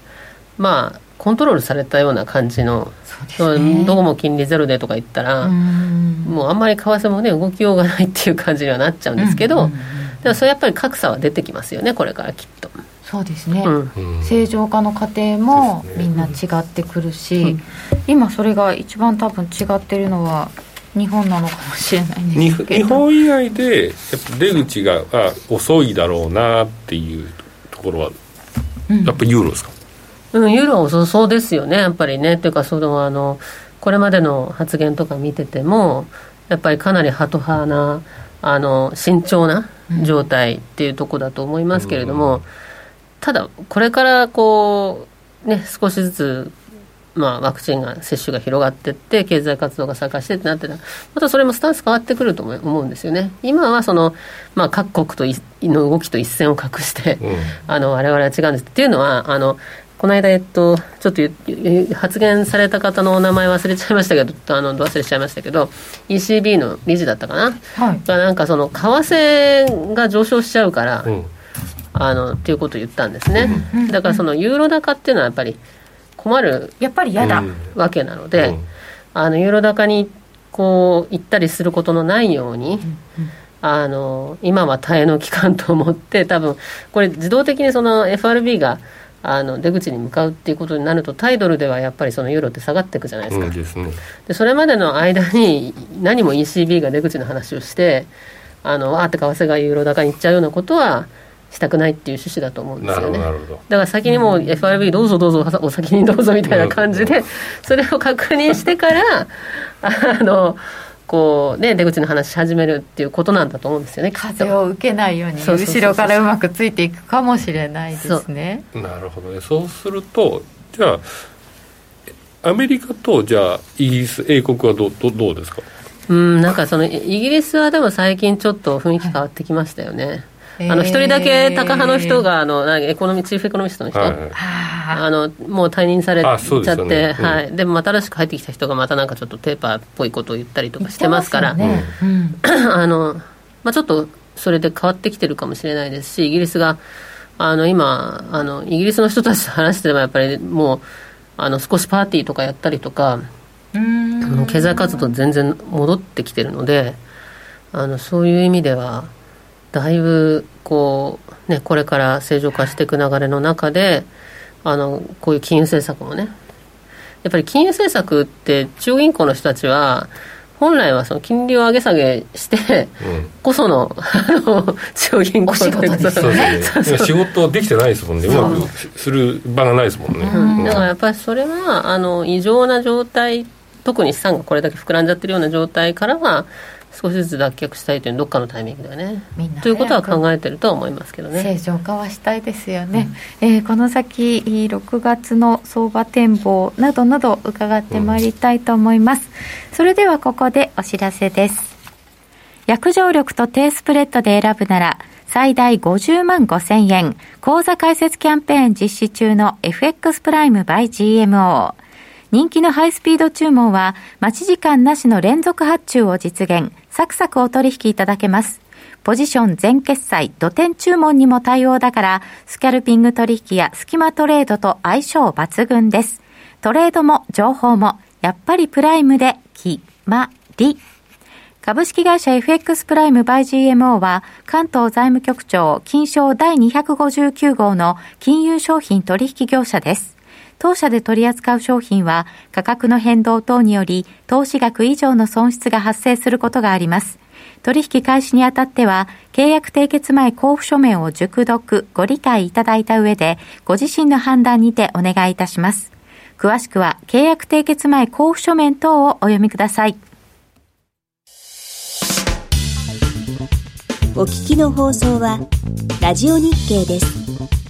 まあコントロールされたような感じの、ね、どこも金利ゼロでとか言ったらもうあんまり為替もね動きようがないっていう感じにはなっちゃうんですけど、でもそれやっぱり格差は出てきますよねこれからきっと。そうですね、うん、正常化の過程もみんな違ってくるし、うん、今それが一番多分違ってるのは日本なのかもしれないんですけど。日本以外でやっぱ出口が遅いだろうなっていうところは、やっぱユーロですか？うん、ユーロそうですよね、やっぱりね。っていうか、その、あの、これまでの発言とか見てても、やっぱりかなりハト派な、あの、慎重な状態っていうとこだと思いますけれども、うん、ただ、これからこう、ね、少しずつ、まあ、ワクチンが接種が広がっていって経済活動が再開してってなってたらまたそれもスタンス変わってくると思うんですよね。今はその、まあ、各国との動きと一線を画して、うん、あの我々は違うんです。っていうのはあのこの間、えっと、ちょっと発言された方のお名前忘れちゃいましたけど、あの忘れちゃいましたけど、ECB の理事だったかな、はい、がなんかその為替が上昇しちゃうから、うん、あのっていうことを言ったんですね、うん、だからそのユーロ高っていうのはやっぱり困るやっぱり嫌だ。わけなので、うん、あのユーロ高にこう行ったりすることのないように。あの今は耐えの期間と思って多分これ自動的にその FRB があの出口に向かうっていうことになるとタイドルではやっぱりそのユーロって下がっていくじゃないですか、うんですね、でそれまでの間に何も ECB が出口の話をしてあのわーって為替がユーロ高にいっちゃうようなことはしたくないっていう趣旨だと思うんですよね。だから先にもう FRB どうぞどうぞお先にどうぞみたいな感じでそれを確認してからあのこうね、出口の話し始めるっていうことなんだと思うんですよね風を受けないように後ろからうまくついていくかもしれないですね。なるほどね。そうするとじゃあアメリカとじゃあイギリス英国はどどどうですか？うんなんかそのイギリスはでも最近ちょっと雰囲気変わってきましたよね、はいあの一人だけタカ派の人があのエコノミチーフエコノミストの人、はい、あのもう退任されちゃって、ね。うん、はい、でも新しく入ってきた人がまたなんかちょっとペーパーっぽいことを言ったりとかしてますから、ね。うん、(clears throat) あのまあ、ちょっとそれで変わってきてるかもしれないですしイギリスがあの今あのイギリスの人たちと話してればやっぱりもうあの少しパーティーとかやったりとか経済活動全然戻ってきてるのであのそういう意味ではだいぶこう、ね、これから正常化していく流れの中であのこういう金融政策もね。やっぱり金融政策って中央銀行の人たちは本来はその金利を上げ下げしてこその,、あの中央銀行仕事ですよね仕事できてないですもんね。う。まくする場がないですもんね、うん、だからやっぱりそれはあの異常な状態特に資産がこれだけ膨らんじゃってるような状態からは少しずつ脱却したいというどっかのタイミングではね。みんなということは考えてるとは思いますけどね。正常化はしたいですよね、うん、えー、この先6月の相場展望などなど伺ってまいりたいと思います、うん、それではここでお知らせです。約定力と低スプレッドで選ぶなら最大50万5千円口座開設キャンペーン実施中の FX プライム by GMO 人気のハイスピード注文は、待ち時間なしの連続発注を実現、サクサクお取引いただけます。ポジション全決済、土点注文にも対応だから、スキャルピング取引やスキマトレードと相性抜群です。トレードも情報も、やっぱりプライムで決まり。株式会社 FX プライムバイ GMO は関東財務局長金賞第259号の金融商品取引業者です。当社で取り扱う商品は価格の変動等により投資額以上の損失が発生することがあります。取引開始にあたっては、契約締結前交付書面を熟読、ご理解いただいた上で、ご自身の判断にてお願いいたします。詳しくは、契約締結前交付書面等をお読みください。お聞きの放送は、ラジオ日経です。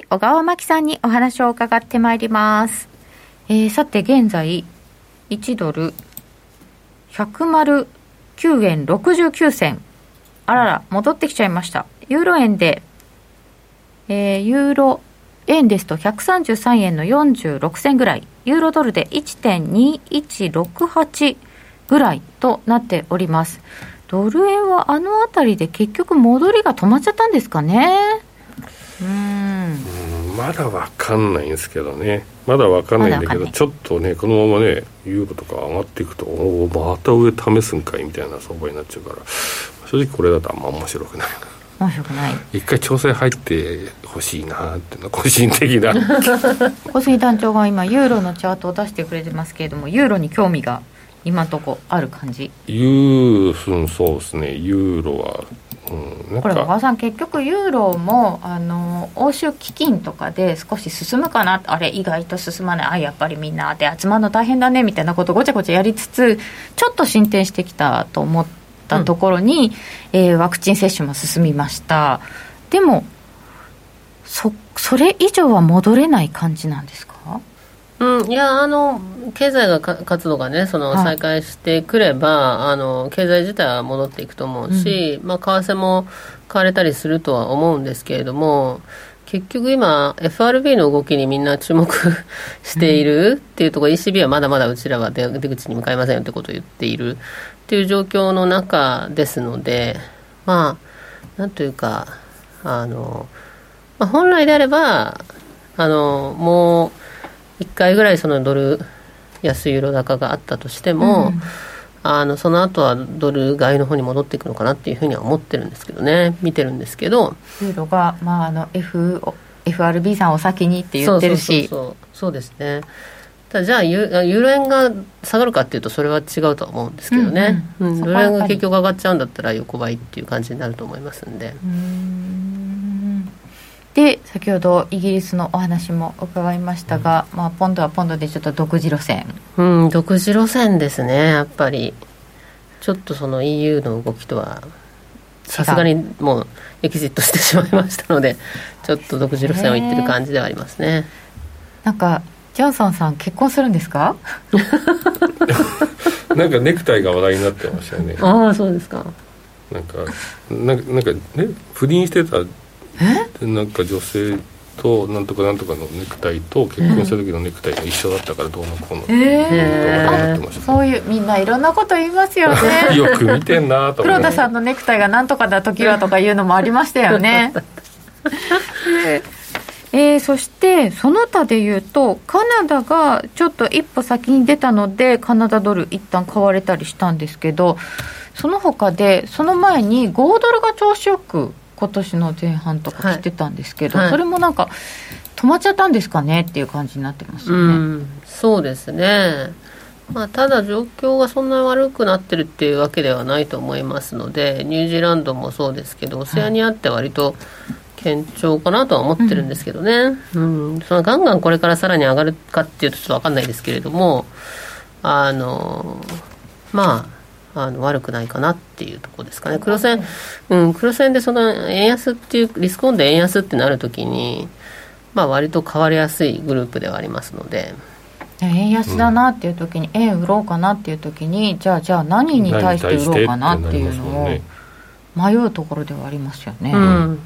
き小川真紀さんにお話を伺ってまいります。えー、さて現在1ドル109円69銭あらら戻ってきちゃいました。ユーロ円で、えー、ユーロ円ですと133円の46銭ぐらい。ユーロドルで1.2168ぐらいとなっております。ドル円はあの辺りで結局戻りが止まっちゃったんですかね。うん。まだ分かんないんですけどね。まだ分かんないんだけど、ちょっとねこのままねユーロとか上がっていくとおおまた上試すんかいみたいな相場になっちゃうから正直これだとあんま面白くない面白くない。一回調整入ってほしいなっていうの個人的な。(laughs) 小杉団長が今ユーロのチャートを出してくれてますけれどもユーロに興味が今のとこある感じ？ユーそうですね。ユーロはうん、これ小川さん結局ユーロもあの欧州基金とかで少し進むかなあれ意外と進まない。あやっぱりみんなで集まるの大変だねみたいなことごちゃごちゃやりつつちょっと進展してきたと思ったところに、うん、えー、ワクチン接種も進みました。でもそそれ以上は戻れない感じなんですか？うん、いやあの経済が活動がねその再開してくれば、はい、あの経済自体は戻っていくと思うし、うん、まあ、為替も買われたりするとは思うんですけれども結局今 FRB の動きにみんな注目 (laughs) しているっていうところ、うん、ECB はまだまだうちらは出口に向かいませんよってことを言っているっていう状況の中ですのでまあなんというかあの、まあ、本来であればあのもう1回ぐらいそのドル安ユーロ高があったとしても、うん、あのその後はドル買いの方に戻っていくのかなっていうふうには思ってるんですけどね。見てるんですけど。ユーロが、まあ、あの F FRB さんお先にって言ってるし。そうそうですね。じゃあユーロ円が下がるかっていうとそれは違うとは思うんですけどね、うん、うん、ユーロ円が結局上がっちゃうんだったら横ばいっていう感じになると思いますんで。うんで先ほどイギリスのお話も伺いましたが、まあ、ポンドはポンドでちょっと独自路線。うん独自路線ですねやっぱり。ちょっとその EU の動きとはさすがにもうエキジットしてしまいましたのでちょっと独自路線をいってる感じではありますね。なんかジョンソンさん結婚するんですか？(laughs) なんかネクタイが話題になってましたよね。ああそうですかなんか。なんかなんかね不倫してたでなんか女性となんとかなんとかのネクタイと結婚した時のネクタイが一緒だったからどうのこうのえー、そういうみんないろんなこと言いますよね。よく見てんなと黒田さんのネクタイがなんとかだ時はとかいうのもありましたよね。(laughs) えー、そしてその他でいうとカナダがちょっと一歩先に出たのでカナダドル一旦買われたりしたんですけどその他でその前に5ドルが調子よく今年の前半とか来てたんですけど、はい、それもなんか止まっちゃったんですかねっていう感じになってますよね、うん、そうですね。まあ、ただ状況がそんなに悪くなってるっていうわけではないと思いますのでニュージーランドもそうですけどオセアニアって割と堅調かなとは思ってるんですけどね、うん、うん、そのガンガンこれからさらに上がるかっていうとちょっと分かんないですけれどもあのまああの悪くないかなっていうところですかね。黒線、うん、黒線でその円安っていうリスクオンで円安ってなるときにまあ割と変わりやすいグループではありますので。円安だなっていう時に、円売ろうかなっていう時にじゃあじゃあ何に対して売ろうかなっていうのを迷うところではありますよね。うん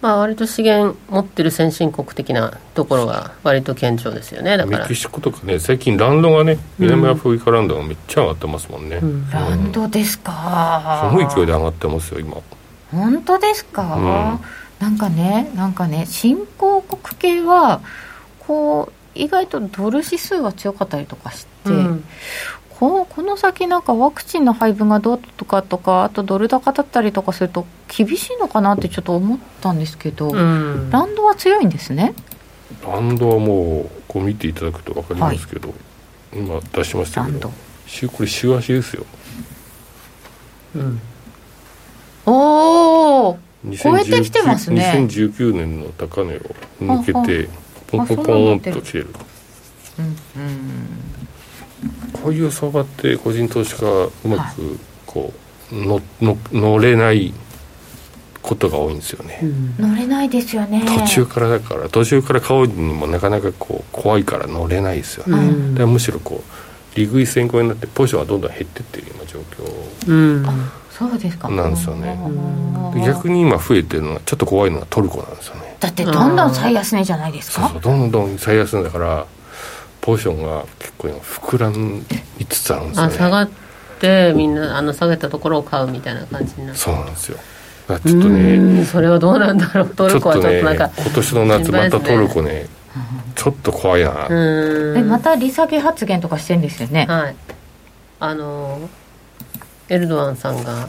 まあ、割と資源持ってる先進国的なところが割と堅調ですよね。だから。メキシコとかね最近ランドがね南アフリカランドがめっちゃ上がってますもんね、うん、ランドですか。すごい勢いで上がってますよ今。本当ですか、うん、なんかねなんかね新興国系はこう意外とドル指数が強かったりとかして、うん、ここの先なんかワクチンの配分がどうとかとかあとドル高だったりとかすると厳しいのかなってちょっと思ったんですけど、うん、ランドは強いんですね。ランドはもうこう見ていただくと分かりますけど、はい、今出しましたけどこれ週足ですよ、うん、おお超えてきてますね。2019年の高値を抜けてポンポンポンと来てるうんうんこういう相場って個人投資家がうまくこう、はい、のの乗れないことが多いんですよね、うん、乗れないですよね。途中からだから途中から買うにもなかなかこう怖いから乗れないですよね、うん、だむしろこう利食い先行になってポジションがどんどん減ってってるような状況、うん、そうですか。なんですよね。逆に今増えてるのはちょっと怖いのはトルコなんですよね。だってどんどん最安値じゃないですか。そうどんどん最安値だからポジションが結構膨らみつつあるんですよね。下がってみんなあの下げたところを買うみたいな感じになってそうなんですよ。ちょっとねそれはどうなんだろう。トルコはちょっとなんか、ね、今年の夏またトルコねちょっと怖いな。えまた利下げ発言とかしてんですよね。はい。あのエルドアンさんが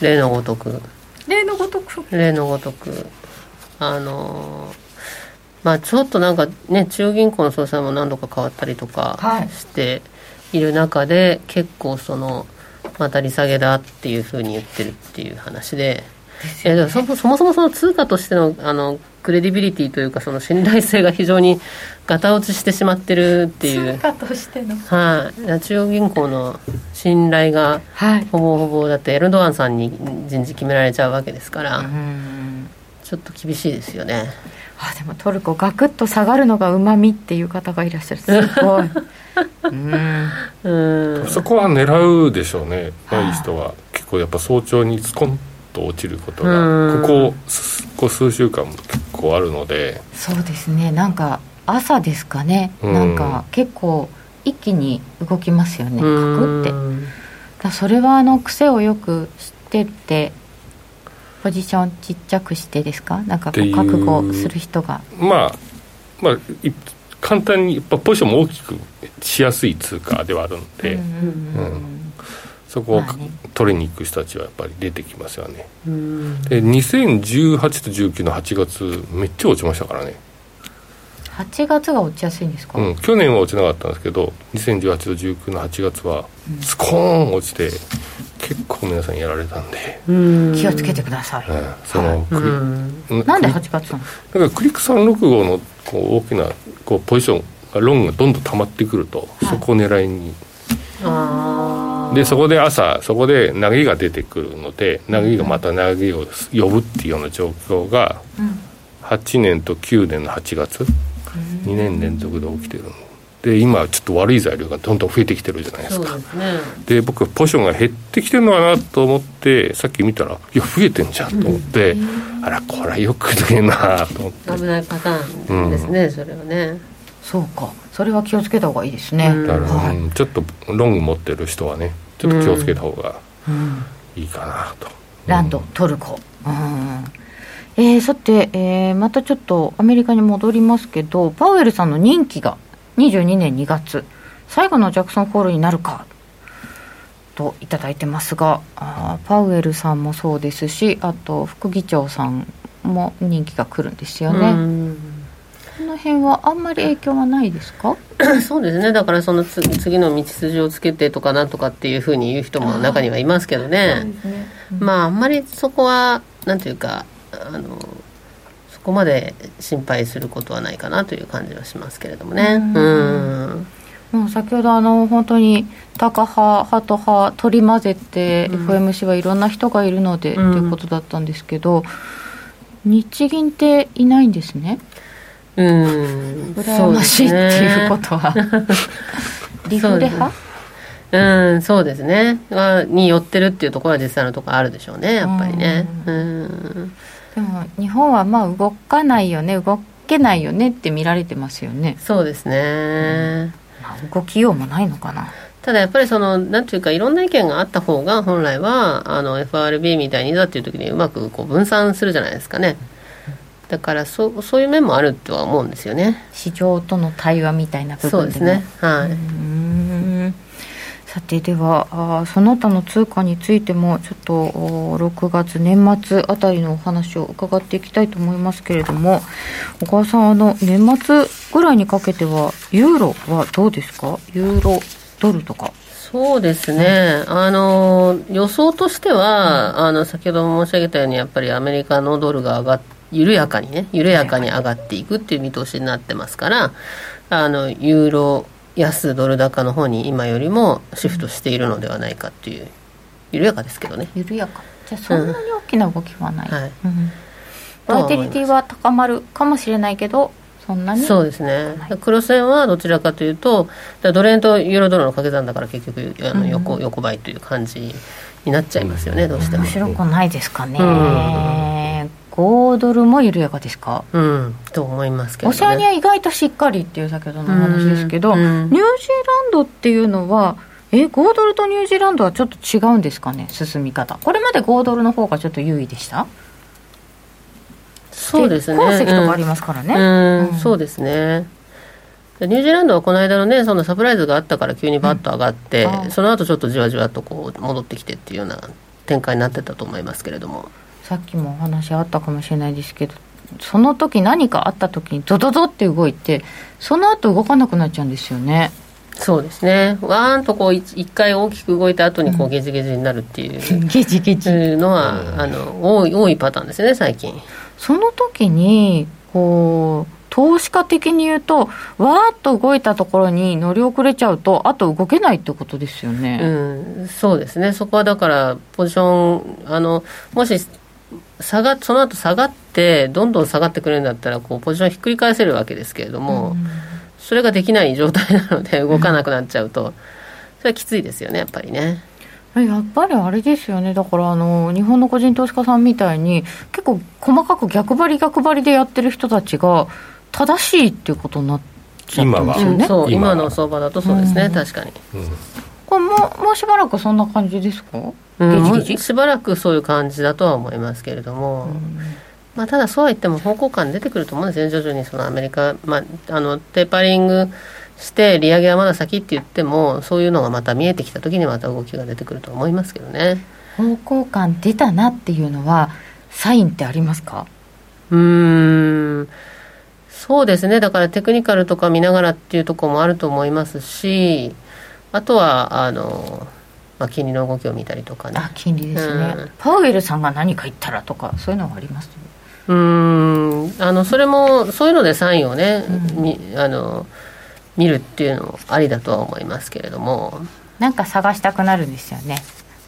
例のごとく、はい、例のごとく。例のごとくあのまあちょっとなんかね中銀行の総裁も何度か変わったりとかしている中で、はい、結構そのまた利下げだっていうふうに言ってるっていう話で。ね、えそもそもその通貨としてのあのクレディビリティというかその信頼性が非常にガタ落ちしてしまってるっていう。通貨としての。はい、あ、中央銀行の信頼がほぼほぼだってエルドアンさんに人事決められちゃうわけですから、ちょっと厳しいですよねあでもトルコガクッと下がるのがうまみっていう方がいらっしゃる。すごい。うん。そこは狙うでしょうね。ない人は。結構やっぱ早朝にスコンと落ちることがここここ数週間も結構あるので。そうですね。なんか朝ですかね、ん、なんか結構一気に動きますよね。カクって。だそれはあの癖をよく知っててポジションちっちゃくしてですか？なんかこう覚悟する人が。まあまあ簡単にやっぱポジションも大きくしやすい通貨ではあるので、そこを取りに行く人たちはやっぱり出てきますよね、で2018と19の8月めっちゃ落ちましたからね8月が落ちやすいんですか、うん、去年は落ちなかったんですけど2018と19の8月はスコーン落ちて、結構皆さんやられたんで。気をつけてください、うん、その、はい、なんで8月なの？だからクリック365のこう大きなこうポジションがロングがどんどん溜まってくると、そこを狙いに。でそこで朝そこで投げが出てくるので投げがまた投げを呼ぶっていうような状況が、8年と9年の8月、2年連続で起きてるで今ちょっと悪い材料がどんどん増えてきてるじゃないですか。で、ね、僕ポジションが減ってきてるのかなと思ってさっき見たらいや増えてんじゃんと思って、うん、あらこれはよくねえなと思って。危ないパターンですね、うん、それはね。そうか。それは気をつけた方がいいですね、だから、はい、ちょっとロング持ってる人はねちょっと気をつけた方がいいかなと、ランドトルコ。うんえー、さて、えー、またちょっとアメリカに戻りますけどパウエルさんの任期が22年2月。最後のジャクソンホールになるかといただいてますがあパウエルさんもそうですしあと副議長さんも人気が来るんですよね。この辺はあんまり影響はないですか？(coughs) そうですね。だからその次次の道筋をつけてとかなんとかっていうふうに言う人も中にはいますけどね、ね。うん、まああんまりそこはなんていうかあのそこまで心配することはないかなという感じはしますけれどもね。うん。もう先ほどあの本当にタカ派、ハト派取り混ぜて、うん、FOMC はいろんな人がいるので、うん、ということだったんですけど日銀っていないんですね？うん。羨ましいっていうことは、リフレ派？うんそうですね。(laughs) に寄ってるっていうところは実際のところあるでしょうねやっぱりね。うんでも日本はまあ動かないよね動けないよねって見られてますよね。そうですね、うん。まあ、動きようもないのかな。ただやっぱりそのなんていうかいろんな意見があった方が本来はあの FRB みたいにだっていう時にうまくこう分散するじゃないですかね。だからそそういう面もあるとは思うんですよね。市場との対話みたいな部分でそうですね。はいさてではあその他の通貨についてもちょっと6月年末あたりのお話を伺っていきたいと思いますけれども小川さんあの年末ぐらいにかけてはユーロはどうですか？ユーロドルとか。そうですね、あの予想としては、あの先ほども申し上げたように、やっぱりアメリカのドルが上がっ緩やかにね、緩やかに上がっていくっていう見通しになってますから、あのユーロ安ドル高の方に今よりもシフトしているのではないかっていう、緩やかですけどね。緩やか。じゃあそんなに大きな動きはない、うん、はい、うん、ボラテリティは高まるかもしれないけどそんなにそうですね。黒線はどちらかというとドル円とユーロドルの掛け算だから結局あの横,、横ばいという感じになっちゃいますよねどうしても。面白くないですかね、5ドルも緩やかですか？うんと思いますけど、ね、オセアニア意外としっかりっていう先ほどの話ですけど、ニュージーランドっていうのはえ5ドルとニュージーランドはちょっと違うんですかね？進み方。これまで5ドルの方がちょっと優位でした？そうですね。鉱石とかありますからね、うんうん、そうですね。ニュージーランドはこの間のねそのサプライズがあったから急にバッと上がって、うん、その後ちょっとじわじわとこう戻ってきてっていうような展開になってたと思いますけれどもさっきもお話あったかもしれないですけどその時何かあった時にドドドって動いてその後動かなくなっちゃうんですよね。そうですね。わーんとこう一回大きく動いた後にこうゲジゲジになるっていう、(laughs) ゲジゲジ。のは、あの多い多いパターンですね最近。その時にこう投資家的に言うとわーっと動いたところに乗り遅れちゃうとあと動けないってことですよね、うん、そうですね。そこはだからポジションあのもし下がその後下がってどんどん下がってくれるんだったらこうポジションひっくり返せるわけですけれども、うん、それができない状態なので動かなくなっちゃうと、それはきついですよねやっぱりね。やっぱりあれですよね、だからあの日本の個人投資家さんみたいに、結構細かく逆張り逆張りでやってる人たちが、正しいっていうことになっちゃすよね。今今の相場だとそうですね、うん、確かに。うんこれももうしばらくそんな感じですか、うん、しばらくそういう感じだとは思いますけれども、うん、まあ、ただそうは言っても方向感出てくると思うんですね徐々にそのアメリカ、まあ、あのテーパリングして利上げはまだ先って言ってもそういうのがまた見えてきた時にまた動きが出てくると思いますけどね。方向感出たなっていうのはサインってありますか？うん。そうですね。だからテクニカルとか見ながらっていうところもあると思いますしあとはあの、まあ、金利の動きを見たりとかね。あ金利ですね、うん、パウエルさんが何か言ったらとかそういうのはあります？うん。あのそれもそういうのでサインをね、うん、あの見るっていうのもありだとは思いますけれども。なんか探したくなるんですよね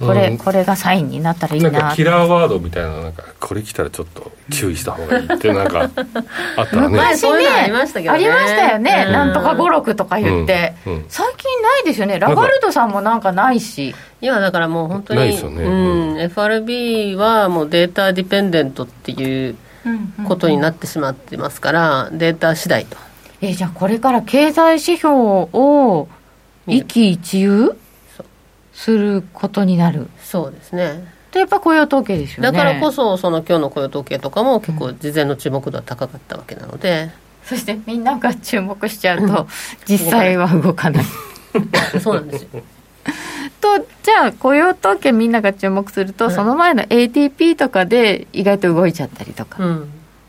これ、うん、これがサインになったらいいな。なんかキラーワードみたいななんかこれ来たらちょっと注意した方がいいってなんかあったらね。昔ねありましたけど、ね、ありましたよね、うん、なんとか語録とか言って、うん、最近ないですよね。ラガルドさんもなんかないし。今だからもう本当に、ね、うん、FRB はもうデータディペンデントっていうことになってしまってますから、データ次第と。えじゃあこれから経済指標を一喜一憂？することになる。そうですね。でやっぱ雇用統計ですよね。だからこそその今日の雇用統計とかも結構事前の注目度は高かったわけなので、そしてみんなが注目しちゃうと実際は動かない。そうなんですよ。(laughs) とじゃあ雇用統計みんなが注目すると、その前の ATP とかで意外と動いちゃったりとか、うん、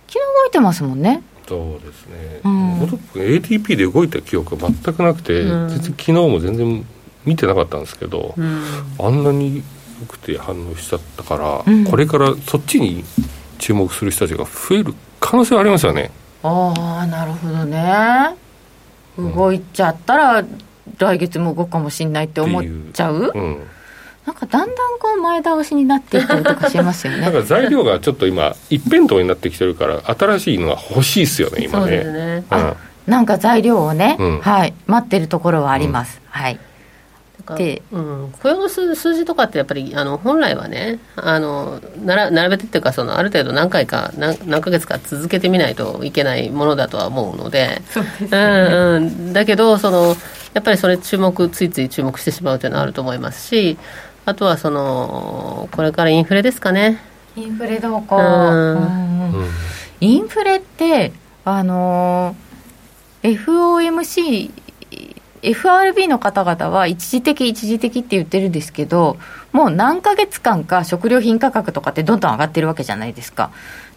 昨日動いてますもんね。そうですね、うん、ATP で動いた記憶が全くなくて、うん、昨日も全然見てなかったんですけど、うん、あんなによくて反応しちゃったから、うん、これからそっちに注目する人たちが増える可能性はありますよね。ああなるほどね。動いちゃったら、来月も動くかもしれないって思っちゃう、なんかだんだんこう前倒しになっていったりとかしますよね。(laughs) なんか材料がちょっと今一辺倒になってきてるから新しいのが欲しいですよね今ね。そうですね、うん、なんか材料をね、うん、はい。待ってるところはあります、うん、はいで、うん、雇用の数字とかってやっぱりあの本来はねあのなら並べてっていうかそのある程度何回か何何ヶ月か続けてみないといけないものだとは思うのでそうですね、うんうん、だけどそのやっぱりそれ注目ついつい注目してしまうというのはあると思いますしあとはそのこれからインフレですかね。インフレどうか、う。ん、インフレってあの FOMC FRB の方々は一時的一時的って言ってるんですけどもう何ヶ月間か食料品価格とかってどんどん上がってるわけじゃないですか。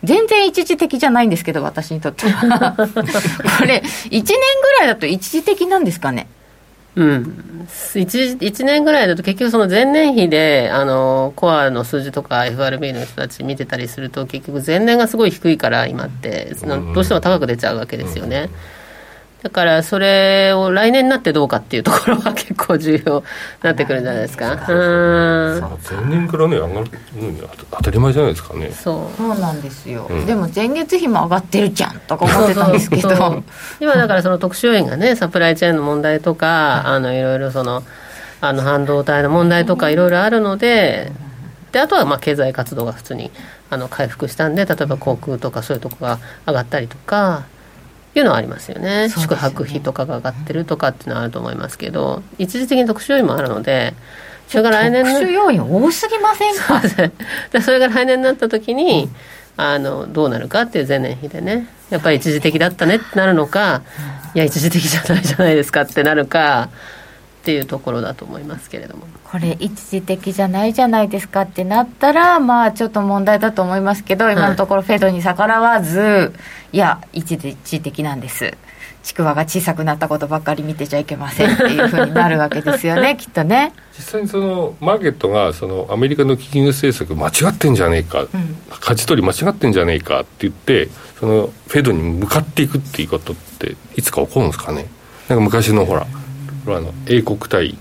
全然一時的じゃないんですけど私にとっては。(laughs) これ1年ぐらいだと一時的なんですかね？うん、1, 1年ぐらいだと結局その前年比であのコアの数字とか FRB の人たち見てたりすると結局前年がすごい低いから今ってどうしても高く出ちゃうわけですよね。うんだからそれを来年になってどうかっていうところは結構重要になってくるんじゃないですか。うん。前年からね上がるのに当たり前じゃないですかね。そう。そうなんですよ、うん、でも前月比も上がってるじゃんとか思ってたんですけど。今だからその特殊要因がねサプライチェーンの問題とか、あのいろいろそのあの半導体の問題とかいろいろあるので。であとはまあ経済活動が普通にあの回復したんで例えば航空とかそういうとこが上がったりとかいうのはありますよね、ね、宿泊費とかが上がってるとかっていうのはあると思いますけど一時的に特殊要因もあるのでそれが来年の特殊要因多すぎませんか？でそれが来年になった時に、うん、あのどうなるかっていう前年比でね。やっぱり一時的だったねってなるのか、いや一時的じゃないじゃないですかってなるかっていうところだと思いますけれども。これ一時的じゃないじゃないですかってなったらまあちょっと問題だと思いますけど今のところフェドに逆らわず、はい、いや一時的なんです。ちくわが小さくなったことばっかり見てちゃいけませんっていうふうになるわけですよね (laughs) きっとね。実際にそのマーケットがそのアメリカの金融政策間違ってんじゃねえか、うん、舵取り間違ってんじゃねえかって言ってそのフェドに向かっていくっていうことっていつか起こるんですかね。なんか昔のほら、あの英国対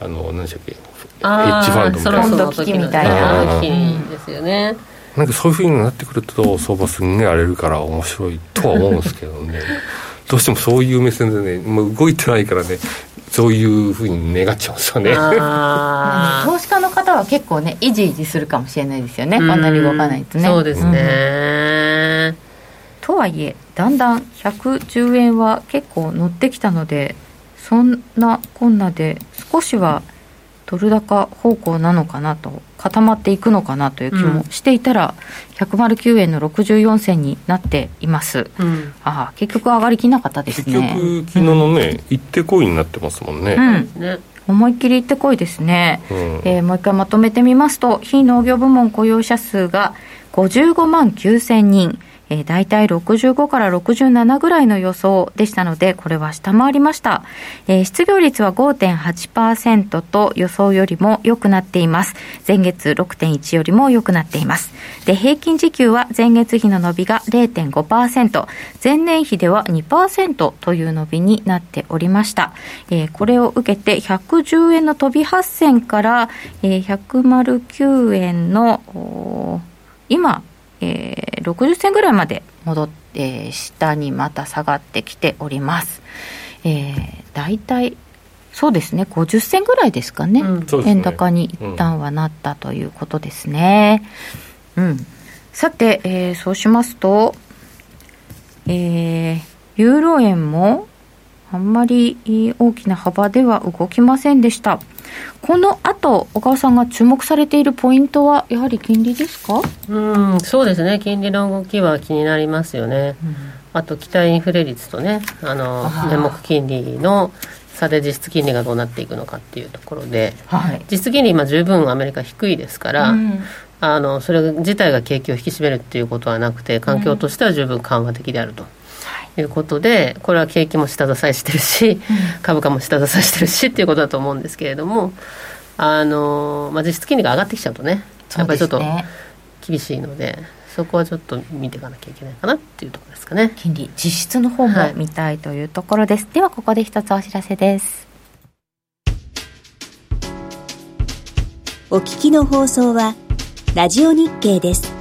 あの何でしたっけ？ヘッジファンドみたいな。そろそろみたいな。ですよね。なんかそういうふうになってくると相場すんげえ荒れるから面白いとは思うんですけどね。(laughs) どうしてもそういう目線でねもう動いてないからねそういうふうに願っちゃうんですよね。投資家の方は結構ねいじいじするかもしれないですよね。こんなに動かないとね。そうですね、とはいえだんだん110円は結構乗ってきたのでそんなこんなで少しはドル高方向なのかなと固まっていくのかなという気もしていたら、うん、109円の64銭になっています、うん、ああ結局上がりきなかったですね。結局昨日のね、行ってこいになってますもんね、うん、思いっきり行ってこいですね、うん、えー、もう一回まとめてみますと非農業部門雇用者数が55万9000人えー、大体65から67ぐらいの予想でしたので、これは下回りました。えー、失業率は5.8%と予想よりも良くなっています。前月6.1よりも良くなっています。で、平均時給は前月比の伸びが0.5%、前年比では2%という伸びになっておりました。えー、これを受けて110円の飛び8銭から、えー、109円の今えー、60銭ぐらいまで戻って、下にまた下がってきております。えー、大体そうですね50銭ぐらいですかね、うん、円高に一旦はなったということですね。うん、うん、さて、えー、そうしますと、えー、ユーロ円もあんまり大きな幅では動きませんでした。この後小川さんが注目されているポイントはやはり金利ですか？うんそうですね。金利の動きは気になりますよね、うん、あと期待インフレ率とねあの名目金利のさて実質金利がどうなっていくのかっていうところで、はい、実質金利今十分アメリカ低いですから、うん、あのそれ自体が景気を引き締めるっていうことはなくて環境としては十分緩和的であると。いうことでこれは景気も下支えしてるし、株価も下支えしてるしっていうことだと思うんですけれどもあの、まあ、実質金利が上がってきちゃうとね。やっぱりちょっと厳しいので。そこはちょっと見ていかなきゃいけないかなっていうところですかね。金利実質の方も見たいというところです、はい、ではここで一つお知らせです。お聞きの放送はラジオ日経です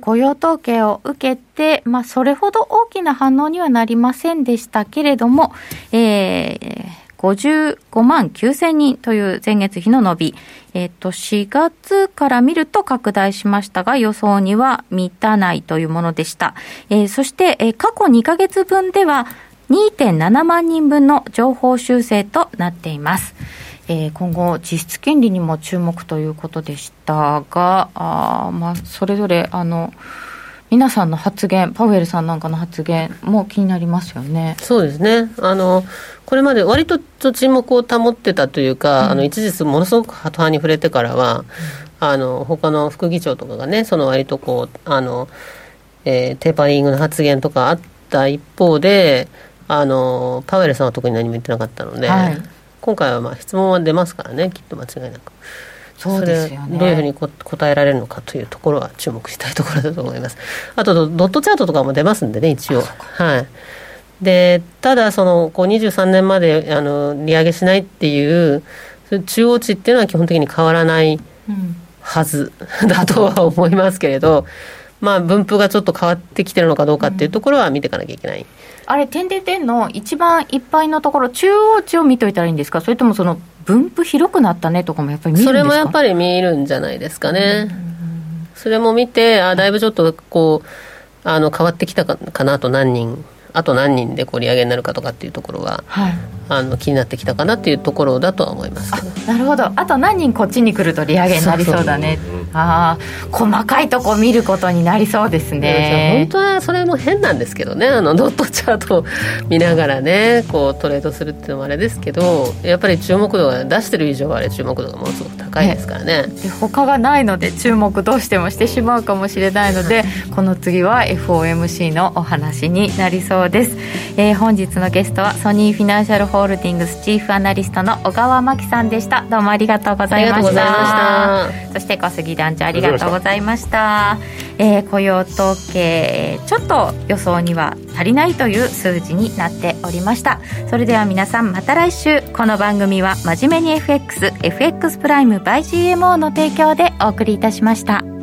雇用統計を受けて、まあ、それほど大きな反応にはなりませんでしたけれども、えー、55万9000人という前月比の伸び、えっ、と、4月から見ると拡大しましたが、予想には満たないというものでした。えー、そして、えー、過去2ヶ月分では、2.7万人分の情報修正となっています。えー、今後、実質金利にも注目ということでしたが、あまあ、それぞれあの皆さんの発言、パウエルさんなんかの発言も気になりますよね。そうですね。あの、これまで割と沈黙を保ってたというか、うん、あの一時、ものすごく派に触れてからは、うん、あの他の副議長とかがね、その割とこうあの、えー、テーパリングの発言とかあった一方で、あのパウエルさんは特に何も言ってなかったので。はい今回はまあ質問は出ますからねきっと間違いなく。そうですよね、どういうふうに答えられるのかというところは注目したいところだと思います。あとドットチャートとかも出ますんでね一応。はい。でただそのこう23年まであの利上げしないっていう中央値っていうのは基本的に変わらないはず、だとは思いますけれど、まあ分布がちょっと変わってきてるのかどうかっていうところは見ていかなきゃいけない。うんあれ、点で点の一番いっぱいのところ、中央値を見といたらいいんですか、それともその分布広くなったねとかもやっぱり見るんですか？それもやっぱり見るんじゃないですかね。それも見て、あだいぶちょっとこうあの変わってきたかなと、何人、あと何人でこう利上げになるかとかっていうところは、はい、あの気になってきたかなっていうところだとは思います。なるほど。あと何人こっちに来ると利上げになりそうだね。ああ細かいとこ見ることになりそうですね。本当はそれも変なんですけどね。あのドットチャートを見ながらねこうトレードするっていうのもあれですけどやっぱり注目度が出してる以上はあれ注目度がものすごく高いですからね。で他がないので注目どうしてもしてしまうかもしれないのでこの次は FOMC のお話になりそうです、えー、本日のゲストはソニーフィナンシャルホホールディングスチーフアナリストの小川真紀さんでした。どうもありがとうございました。そして小杉団長ありがとうございました。えー、雇用統計ちょっと予想には足りないという数字になっておりました。それでは皆さんまた来週。この番組は真面目に FXFX プライム by GMO の提供でお送りいたしました